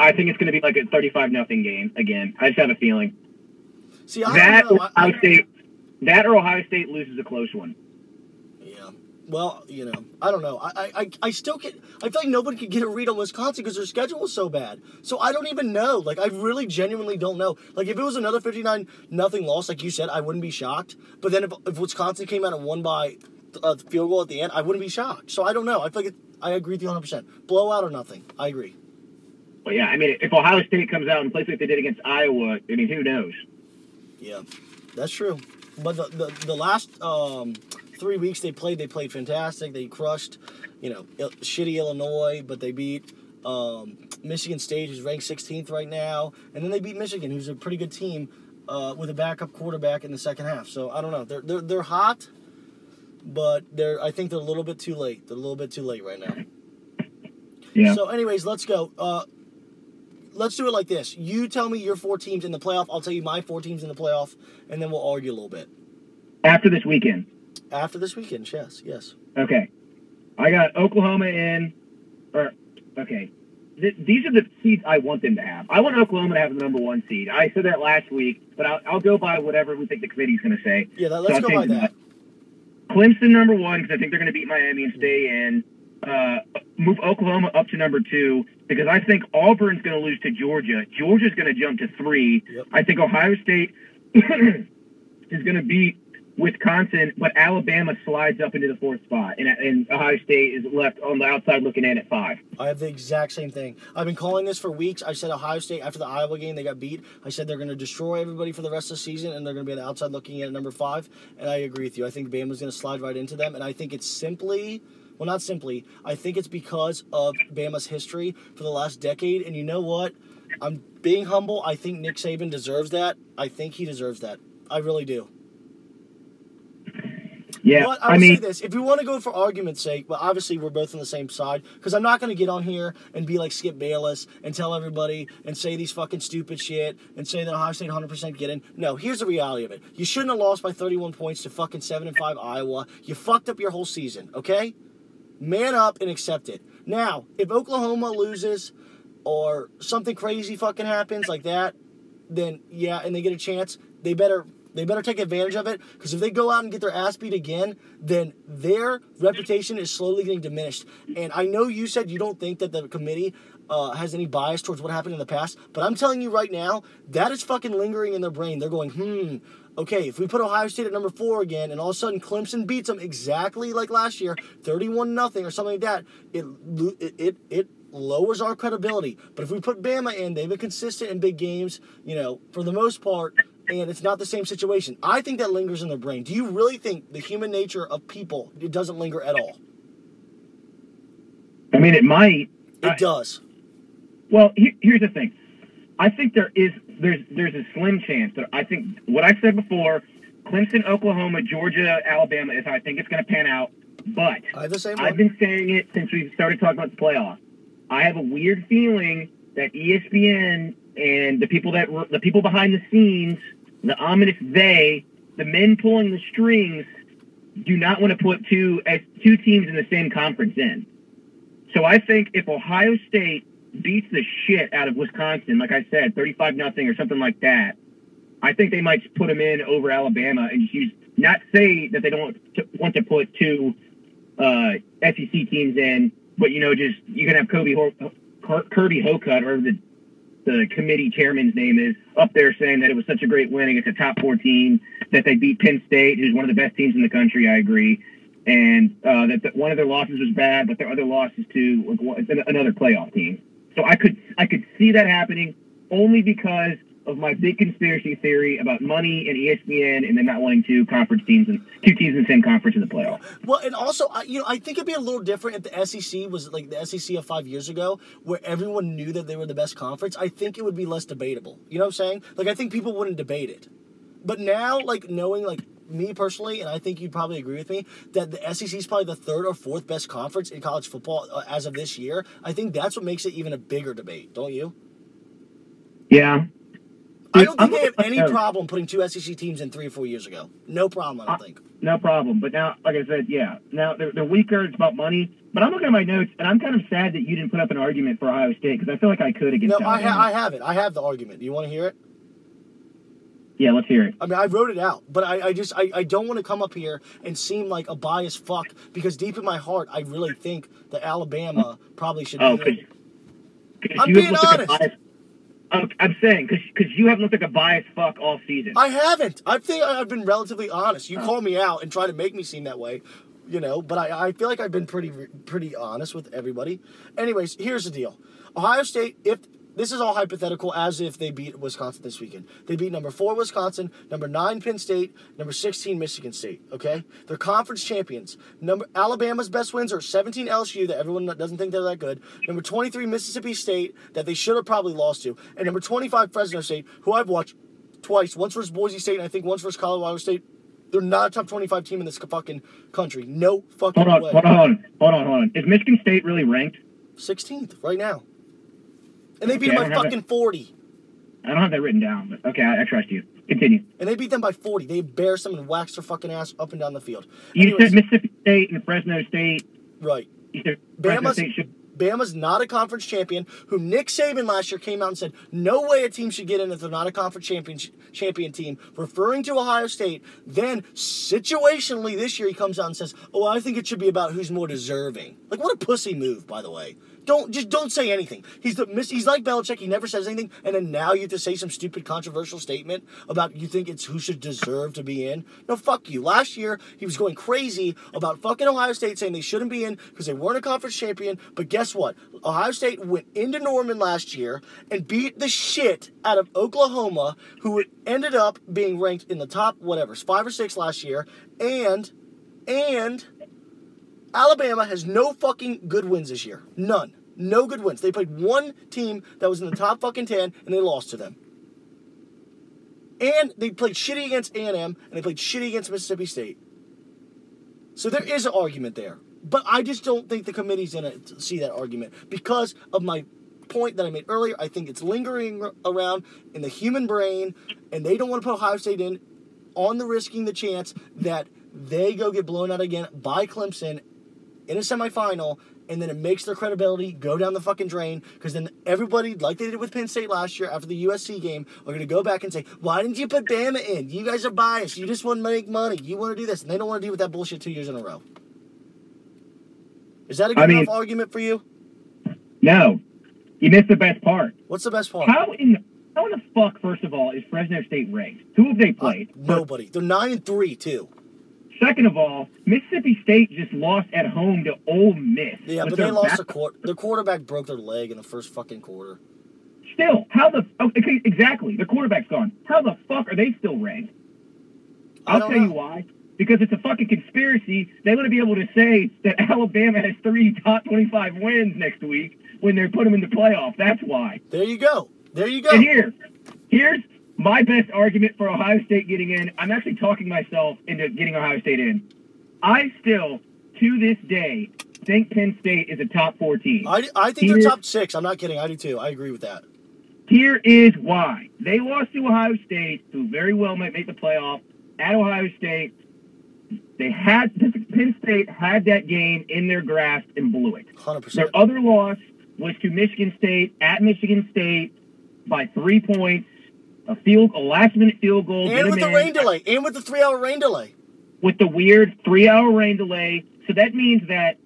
[SPEAKER 2] I think it's going to be like a thirty-five nothing game again. I just have a feeling
[SPEAKER 1] See, I
[SPEAKER 2] that
[SPEAKER 1] don't know. I,
[SPEAKER 2] Ohio
[SPEAKER 1] I,
[SPEAKER 2] State, that or Ohio State loses a close one.
[SPEAKER 1] Well, you know, I don't know. I, I, I- still get. I feel like nobody could get a read on Wisconsin because their schedule was so bad. So I don't even know. Like, I really genuinely don't know. Like, if it was another fifty-nine nothing loss, like you said, I wouldn't be shocked. But then if, if Wisconsin came out and won by a field goal at the end, I wouldn't be shocked. So I don't know. I feel like it, I agree with you 100. percent Blowout or nothing. I agree.
[SPEAKER 2] But yeah, I mean, if Ohio State comes out and plays like they did against Iowa, I mean, who knows?
[SPEAKER 1] Yeah, that's true. But the the, the last um, three weeks they played, they played fantastic. They crushed, you know, Il- shitty Illinois, but they beat um, Michigan State, who's ranked 16th right now, and then they beat Michigan, who's a pretty good team uh, with a backup quarterback in the second half. So I don't know. They're they're they're hot, but they're I think they're a little bit too late. They're a little bit too late right now.
[SPEAKER 2] Yeah.
[SPEAKER 1] So, anyways, let's go. Uh, let's do it like this. You tell me your four teams in the playoff. I'll tell you my four teams in the playoff, and then we'll argue a little bit
[SPEAKER 2] After this weekend,
[SPEAKER 1] after this weekend. Yes, yes.
[SPEAKER 2] okay, I got Oklahoma in, or okay, Th- these are the seeds I want them to have. I want Oklahoma to have the number one seed. I said that last week, but I'll, I'll go by whatever we think the committee's going to say.
[SPEAKER 1] Yeah, that,
[SPEAKER 2] So
[SPEAKER 1] let's
[SPEAKER 2] I'll
[SPEAKER 1] go by that.
[SPEAKER 2] Clemson number one because I think they're going to beat Miami and stay in. Uh, move Oklahoma up to number two because I think Auburn's going to lose to Georgia. Georgia's going to jump to three.
[SPEAKER 1] Yep.
[SPEAKER 2] I think Ohio State is going to beat Wisconsin, but Alabama slides up into the fourth spot, and, and Ohio State is left on the outside looking in at five.
[SPEAKER 1] I have the exact same thing. I've been calling this for weeks. I said Ohio State after the Iowa game they got beat. I said they're going to destroy everybody for the rest of the season, and they're going to be on the outside looking in at number five. And I agree with you. I think Bama's going to slide right into them, and I think it's simply. Well, not simply. I think it's because of Bama's history for the last decade. And you know what? I'm being humble. I think Nick Saban deserves that. I think he deserves that. I really do.
[SPEAKER 2] Yeah,
[SPEAKER 1] But I
[SPEAKER 2] I mean,
[SPEAKER 1] this: if we want to go for argument's sake, but obviously we're both on the same side, because I'm not going to get on here and be like Skip Bayless and tell everybody and say these fucking stupid shit and say that Ohio State 100% get in. No, here's the reality of it: you shouldn't have lost by 31 points to fucking seven and five Iowa. You fucked up your whole season. Okay, man up and accept it. Now, if Oklahoma loses or something crazy fucking happens like that, then yeah, and they get a chance, they better they better take advantage of it because if they go out and get their ass beat again, then their reputation is slowly getting diminished. And I know you said you don't think that the committee uh, has any bias towards what happened in the past, but I'm telling you right now, that is fucking lingering in their brain. They're going, hmm, okay, if we put Ohio State at number four again, and all of a sudden Clemson beats them exactly like last year, 31 nothing or something like that, it it it. it lowers our credibility. But if we put Bama in, they've been consistent in big games, you know, for the most part, and it's not the same situation. I think that lingers in their brain. Do you really think the human nature of people it doesn't linger at all?
[SPEAKER 2] I mean, it might.
[SPEAKER 1] It
[SPEAKER 2] I-
[SPEAKER 1] does.
[SPEAKER 2] Well, he, here's the thing. I think there is there's there's a slim chance that I think what I said before, Clemson, Oklahoma, Georgia, Alabama is how I think it's going to pan out. But
[SPEAKER 1] I have the same
[SPEAKER 2] I've
[SPEAKER 1] one.
[SPEAKER 2] been saying it since we started talking about the playoffs. I have a weird feeling that ESPN and the people that the people behind the scenes, the ominous they, the men pulling the strings, do not want to put two as two teams in the same conference in. So I think if Ohio State beats the shit out of Wisconsin, like I said, thirty-five nothing or something like that, I think they might put them in over Alabama and just use not say that they don't want to put two uh, SEC teams in, but you know, just you can have Kobe Ho- Kir- Kirby Hocutt or the the committee chairman's name is up there saying that it was such a great win against a top four team that they beat Penn State, who's one of the best teams in the country. I agree, and uh, that one of their losses was bad, but their other losses to another playoff team. So I could I could see that happening only because of my big conspiracy theory about money and ESPN and then not wanting two conference teams and two teams in the same conference in the playoff.
[SPEAKER 1] Well, and also, I- you know, I think it'd be a little different if the SEC was like the SEC of five years ago, where everyone knew that they were the best conference. I think it would be less debatable. You know what I'm saying? Like, I think people wouldn't debate it. But now, like, knowing, like, me personally, and I think you'd probably agree with me, that the SEC is probably the third or fourth best conference in college football uh, as of this year. I think that's what makes it even a bigger debate, don't you?
[SPEAKER 2] Yeah.
[SPEAKER 1] I don't think
[SPEAKER 2] I'm-
[SPEAKER 1] they have any
[SPEAKER 2] I'm-
[SPEAKER 1] problem putting two SEC teams in three or four years ago. No problem, I don't think.
[SPEAKER 2] No problem. But now, like I said, yeah. Now they're, they're weaker. It's about money. But I'm looking at my notes, and I'm kind of sad that you didn't put up an argument for Ohio State because I feel like I could against
[SPEAKER 1] No, I, ha- I have it. I have the argument. Do you want to hear it?
[SPEAKER 2] yeah, let's hear it.
[SPEAKER 1] I mean, I wrote it out, but I, I just I, I don't want to come up here and seem like a biased fuck because deep in my heart, I really think that Alabama probably should
[SPEAKER 2] Oh,
[SPEAKER 1] be.
[SPEAKER 2] because
[SPEAKER 1] I'm
[SPEAKER 2] you
[SPEAKER 1] being honest.
[SPEAKER 2] I'm, I'm saying because you haven't looked like a biased fuck all season.
[SPEAKER 1] I haven't. I think I've been relatively honest. You oh. call me out and try to make me seem that way, you know. But I, I feel like I've been pretty pretty honest with everybody. Anyways, here's the deal: Ohio State. If this is all hypothetical, as if they beat Wisconsin this weekend, they beat number four Wisconsin, number nine Penn State, number sixteen Michigan State. Okay, they're conference champions. Number Alabama's best wins are 17 LSU that everyone doesn't think they're that good. Number 23 Mississippi State that they should have probably lost to, and number 25 Fresno State, who I've watched twice. Once versus Boise State, and I think once versus Colorado State. They're not a top 25 team in this fucking country. No fucking
[SPEAKER 2] hold on,
[SPEAKER 1] way.
[SPEAKER 2] hold on, hold on, hold on. Is Michigan State really ranked?
[SPEAKER 1] 16th right now. And they beat
[SPEAKER 2] Okay,
[SPEAKER 1] them by fucking 40.
[SPEAKER 2] I don't have that written down, but okay, I, I trust you. Continue.
[SPEAKER 1] And they beat them by 40. They embarrassed them and waxed their fucking ass up and down the field.
[SPEAKER 2] You
[SPEAKER 1] Anyways,
[SPEAKER 2] said Mississippi State and Fresno State.
[SPEAKER 1] right.
[SPEAKER 2] You said Fresno
[SPEAKER 1] Bama's,
[SPEAKER 2] State should.
[SPEAKER 1] Bama's not a conference champion, who Nick Saban last year came out and said, no way a team should get in if they're not a conference champion, champion team, referring to Ohio State. Then, situationally, this year he comes out and says, oh, I think it should be about who's more deserving. Like, what a pussy move, by the way. Don't just don't say anything. He's the miss he's like Belichick. He never says anything, and then now you have to say some stupid controversial statement about you think it's who should deserve to be in. No, fuck you. Last year he was going crazy about fucking Ohio State saying they shouldn't be in because they weren't a conference champion. But guess what? Ohio State went into Norman last year and beat the shit out of Oklahoma, who ended up being ranked in the top whatever five or six last year, and and Alabama has no fucking good wins this year. None. No good wins. They played one team that was in the top fucking 10 and they lost to them. And they played shitty against A&M and they played shitty against Mississippi State. So there is an argument there. But I just don't think the committee's going to see that argument because of my point that I made earlier. I think it's lingering around in the human brain and they don't want to put Ohio State in on the risking the chance that they go get blown out again by Clemson in a semifinal, and then it makes their credibility go down the fucking drain. Because then everybody, like they did with Penn State last year after the USC game, are going to go back and say, "Why didn't you put Bama in? You guys are biased. You just want to make money. You want to do this, and they don't want to deal with that bullshit two years in a row." Is that a good
[SPEAKER 2] I mean-
[SPEAKER 1] enough argument for you?
[SPEAKER 2] No, you missed the best part.
[SPEAKER 1] What's the best part?
[SPEAKER 2] How in how in the fuck, first of all, is Fresno State ranked? Who have they
[SPEAKER 1] Uh,
[SPEAKER 2] played?
[SPEAKER 1] nobody. They're nine and three too.
[SPEAKER 2] Second of all, Mississippi State just lost at home to Ole Miss.
[SPEAKER 1] Yeah, but they lost
[SPEAKER 2] back-
[SPEAKER 1] a quarter. Their quarterback broke their leg in the first fucking quarter.
[SPEAKER 2] Still, how the oh, okay, exactly? The quarterback's gone. How the fuck are they still ranked? I'll tell you why. Because it's a fucking conspiracy. They want to be able to say that Alabama has three top twenty-five wins next week when they put them in the playoff. That's why.
[SPEAKER 1] There you go. There you go.
[SPEAKER 2] And here, here's my best argument for Ohio State getting in. I'm actually talking myself into getting Ohio State in. I still, to this day, think Penn State is a top four team.
[SPEAKER 1] I, I think they're top six. I'm not kidding. I do too. I agree with that.
[SPEAKER 2] Here is why. They lost to Ohio State, who very well might make the playoff. At Ohio State, they had Penn State had that game in their grasp and blew it.
[SPEAKER 1] Hundred percent.
[SPEAKER 2] Their other loss was to Michigan State at Michigan State by three points, a field, a last minute field goal,
[SPEAKER 1] And with the
[SPEAKER 2] in
[SPEAKER 1] rain delay. And with the three hour rain delay.
[SPEAKER 2] with the weird three hour rain delay. So that means that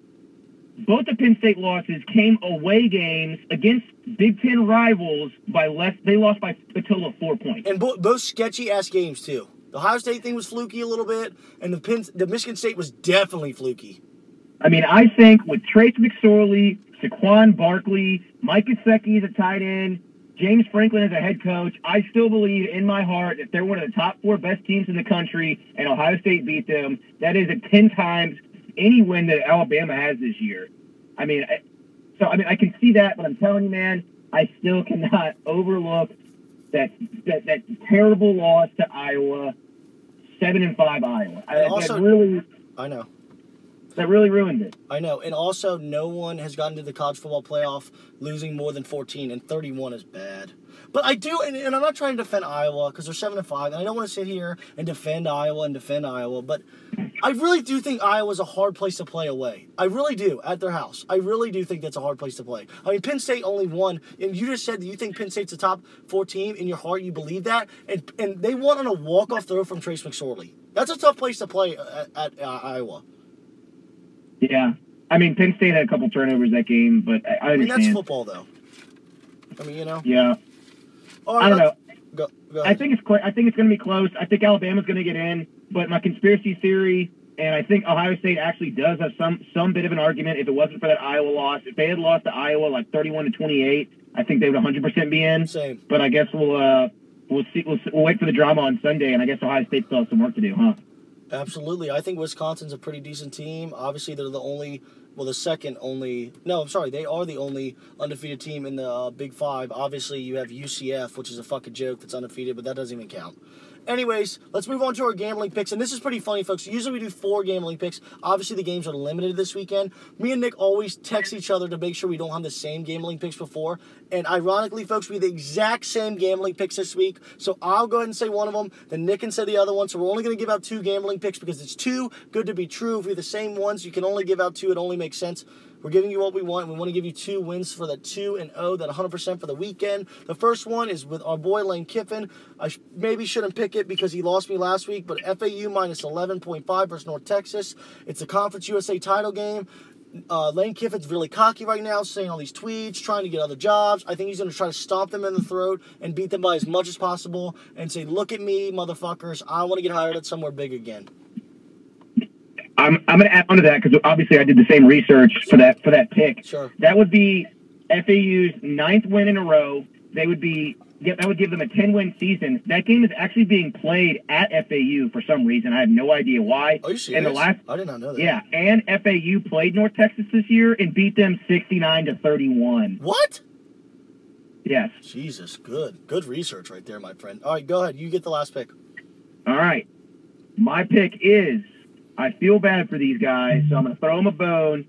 [SPEAKER 2] both the Penn State losses came away games against Big Ten rivals by less. They lost by a total of four points.
[SPEAKER 1] And bo- both sketchy ass games too. The Ohio State thing was fluky a little bit, and the Penn, the Michigan State was definitely fluky.
[SPEAKER 2] I mean, I think with Trace McSorley, Saquon Barkley, Mike Gesicki as a tight end, James Franklin as a head coach, I still believe in my heart that they're one of the top four best teams in the country, and Ohio State beat them. That is a ten times any win that Alabama has this year. I mean, I, so I mean, I can see that, but I'm telling you, man, I still cannot overlook that that, that terrible loss to Iowa, seven and five Iowa. I,
[SPEAKER 1] also-
[SPEAKER 2] really
[SPEAKER 1] I know.
[SPEAKER 2] That really ruined it.
[SPEAKER 1] I know. And also, no one has gotten to the college football playoff losing more than 14, and 31 is bad. But I do, and, and I'm not trying to defend Iowa because they're 7 and 5, and I don't want to sit here and defend Iowa and defend Iowa, but I really do think Iowa's a hard place to play away. I really do, at their house. I really do think that's a hard place to play. I mean, Penn State only won, and you just said that you think Penn State's a top four team. In your heart, you believe that, and, and they won on a walk-off throw from Trace McSorley. That's a tough place to play at, at uh, Iowa.
[SPEAKER 2] Yeah. I mean, Penn State had a couple turnovers that game, but I, I
[SPEAKER 1] I mean,
[SPEAKER 2] understand.
[SPEAKER 1] that's football, though. I mean, you know.
[SPEAKER 2] Yeah.
[SPEAKER 1] All
[SPEAKER 2] I don't know.
[SPEAKER 1] Go, go
[SPEAKER 2] I think it's cl- I think it's going to be close. I think Alabama's going to get in, but my conspiracy theory, and I think Ohio State actually does have some some bit of an argument. If it wasn't for that Iowa loss, if they had lost to Iowa like 31 to 28, I think they would 100 percent be in.
[SPEAKER 1] Same.
[SPEAKER 2] But I guess we'll uh we'll see we'll, we'll wait for the drama on Sunday, and I guess Ohio State still has some work to do, huh?
[SPEAKER 1] Absolutely. I think Wisconsin's a pretty decent team. Obviously, they're the only, well, the second only, no, I'm sorry, they are the only undefeated team in the uh, Big Five. Obviously, you have UCF, which is a fucking joke that's undefeated, but that doesn't even count. Anyways, let's move on to our gambling picks. And this is pretty funny, folks. Usually we do four gambling picks. Obviously, the games are limited this weekend. Me and Nick always text each other to make sure we don't have the same gambling picks before. And ironically, folks, we the exact same gambling picks this week. So I'll go ahead and say one of them, then Nick can say the other one. So we're only going to give out two gambling picks because it's too good to be true. If we have the same ones, you can only give out two. It only makes sense. We're giving you what we want. We want to give you two wins for the 2 and 0, that 100% for the weekend. The first one is with our boy Lane Kiffin. I sh- maybe shouldn't pick it because he lost me last week, but FAU minus 11.5 versus North Texas. It's a Conference USA title game. Uh, Lane Kiffin's really cocky right now, saying all these tweets, trying to get other jobs. I think he's going to try to stomp them in the throat and beat them by as much as possible and say, "Look at me, motherfuckers! I want to get hired at somewhere big again."
[SPEAKER 2] I'm I'm going to add on to that because obviously I did the same research for that for that pick.
[SPEAKER 1] Sure.
[SPEAKER 2] That would be FAU's ninth win in a row. They would be yeah, that would give them a 10 win season. That game is actually being played at FAU for some reason. I have no idea why.
[SPEAKER 1] Are you serious?
[SPEAKER 2] And the last,
[SPEAKER 1] I did not know that.
[SPEAKER 2] yeah, and FAU played North Texas this year and beat them 69 to 31.
[SPEAKER 1] What?
[SPEAKER 2] Yes.
[SPEAKER 1] Jesus, good, good research right there, my friend. All right, go ahead. You get the last pick.
[SPEAKER 2] All right. My pick is I feel bad for these guys, so I'm going to throw them a bone.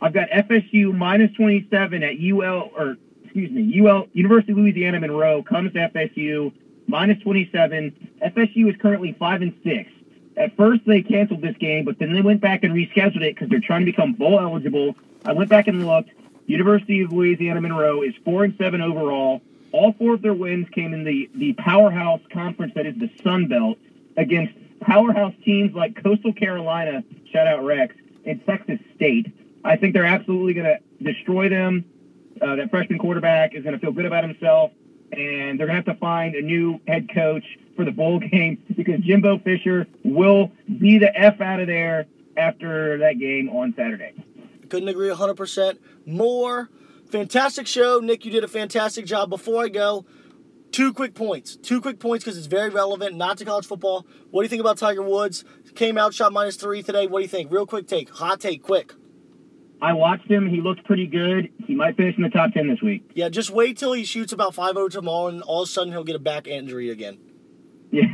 [SPEAKER 2] I've got FSU minus 27 at UL, or excuse me, UL, University of Louisiana Monroe comes to FSU minus 27. FSU is currently 5 and 6. At first, they canceled this game, but then they went back and rescheduled it because they're trying to become bowl eligible. I went back and looked. University of Louisiana Monroe is 4 and 7 overall. All four of their wins came in the, the powerhouse conference that is the Sun Belt against powerhouse teams like Coastal Carolina, shout out Rex, and Texas State. I think they're absolutely going to destroy them. Uh, that freshman quarterback is going to feel good about himself, and they're going to have to find a new head coach for the bowl game because Jimbo Fisher will be the F out of there after that game on Saturday.
[SPEAKER 1] Couldn't agree 100% more. Fantastic show. Nick, you did a fantastic job. Before I go, two quick points. Two quick points because it's very relevant, not to college football. What do you think about Tiger Woods? Came out, shot minus three today. What do you think? Real quick take. Hot take, quick.
[SPEAKER 2] I watched him. He looked pretty good. He might finish in the top 10 this week.
[SPEAKER 1] Yeah, just wait till he shoots about five over tomorrow, and all of a sudden he'll get a back injury again.
[SPEAKER 2] Yeah.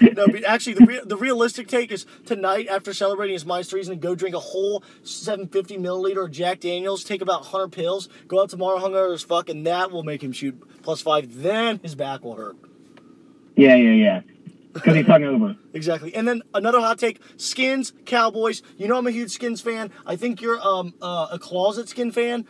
[SPEAKER 1] No, but actually, the, re- the realistic take is tonight after celebrating his minus threes and go drink a whole 750 milliliter of Jack Daniels, take about 100 pills, go out tomorrow hungover as fuck, and that will make him shoot plus five. Then his back will hurt.
[SPEAKER 2] yeah, yeah, yeah. Because he's hungover.
[SPEAKER 1] Exactly. And then another hot take: Skins, Cowboys. You know I'm a huge Skins fan. I think you're um uh, a closet Skin fan.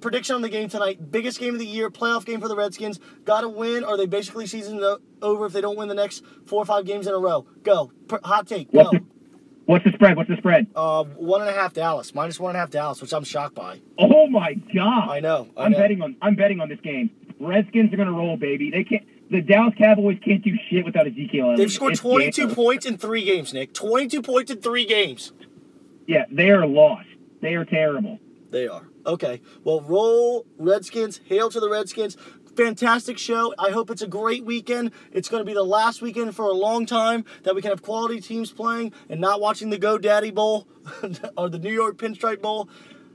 [SPEAKER 1] Prediction on the game tonight: biggest game of the year, playoff game for the Redskins. Got to win, or they basically season over if they don't win the next four or five games in a row. Go. Hot take. Go.
[SPEAKER 2] What's the, what's the spread? What's the spread?
[SPEAKER 1] Uh, one and a half Dallas, minus one and a half Dallas, which I'm shocked by.
[SPEAKER 2] Oh my god!
[SPEAKER 1] I know. I
[SPEAKER 2] I'm
[SPEAKER 1] know.
[SPEAKER 2] betting on. I'm betting on this game. Redskins are gonna roll, baby. They can't. The Dallas Cowboys can't do shit without Ezekiel Elliott.
[SPEAKER 1] They've scored
[SPEAKER 2] It's
[SPEAKER 1] 22
[SPEAKER 2] game.
[SPEAKER 1] points in three games, Nick. 22 points in three games.
[SPEAKER 2] Yeah, they are lost. They are terrible.
[SPEAKER 1] They are. Okay. Well, roll Redskins. Hail to the Redskins. Fantastic show. I hope it's a great weekend. It's going to be the last weekend for a long time that we can have quality teams playing and not watching the GoDaddy Bowl or the New York Pinstripe Bowl.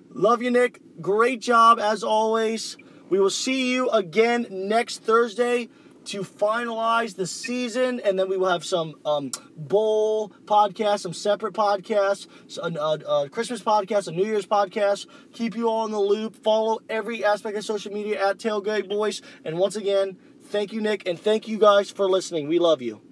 [SPEAKER 1] Love you, Nick. Great job as always. We will see you again next Thursday to finalize the season, and then we will have some um, bowl podcasts, some separate podcasts, a, a, a Christmas podcast, a New Year's podcast. Keep you all in the loop. Follow every aspect of social media at Tailgate Boys. And once again, thank you, Nick, and thank you guys for listening. We love you.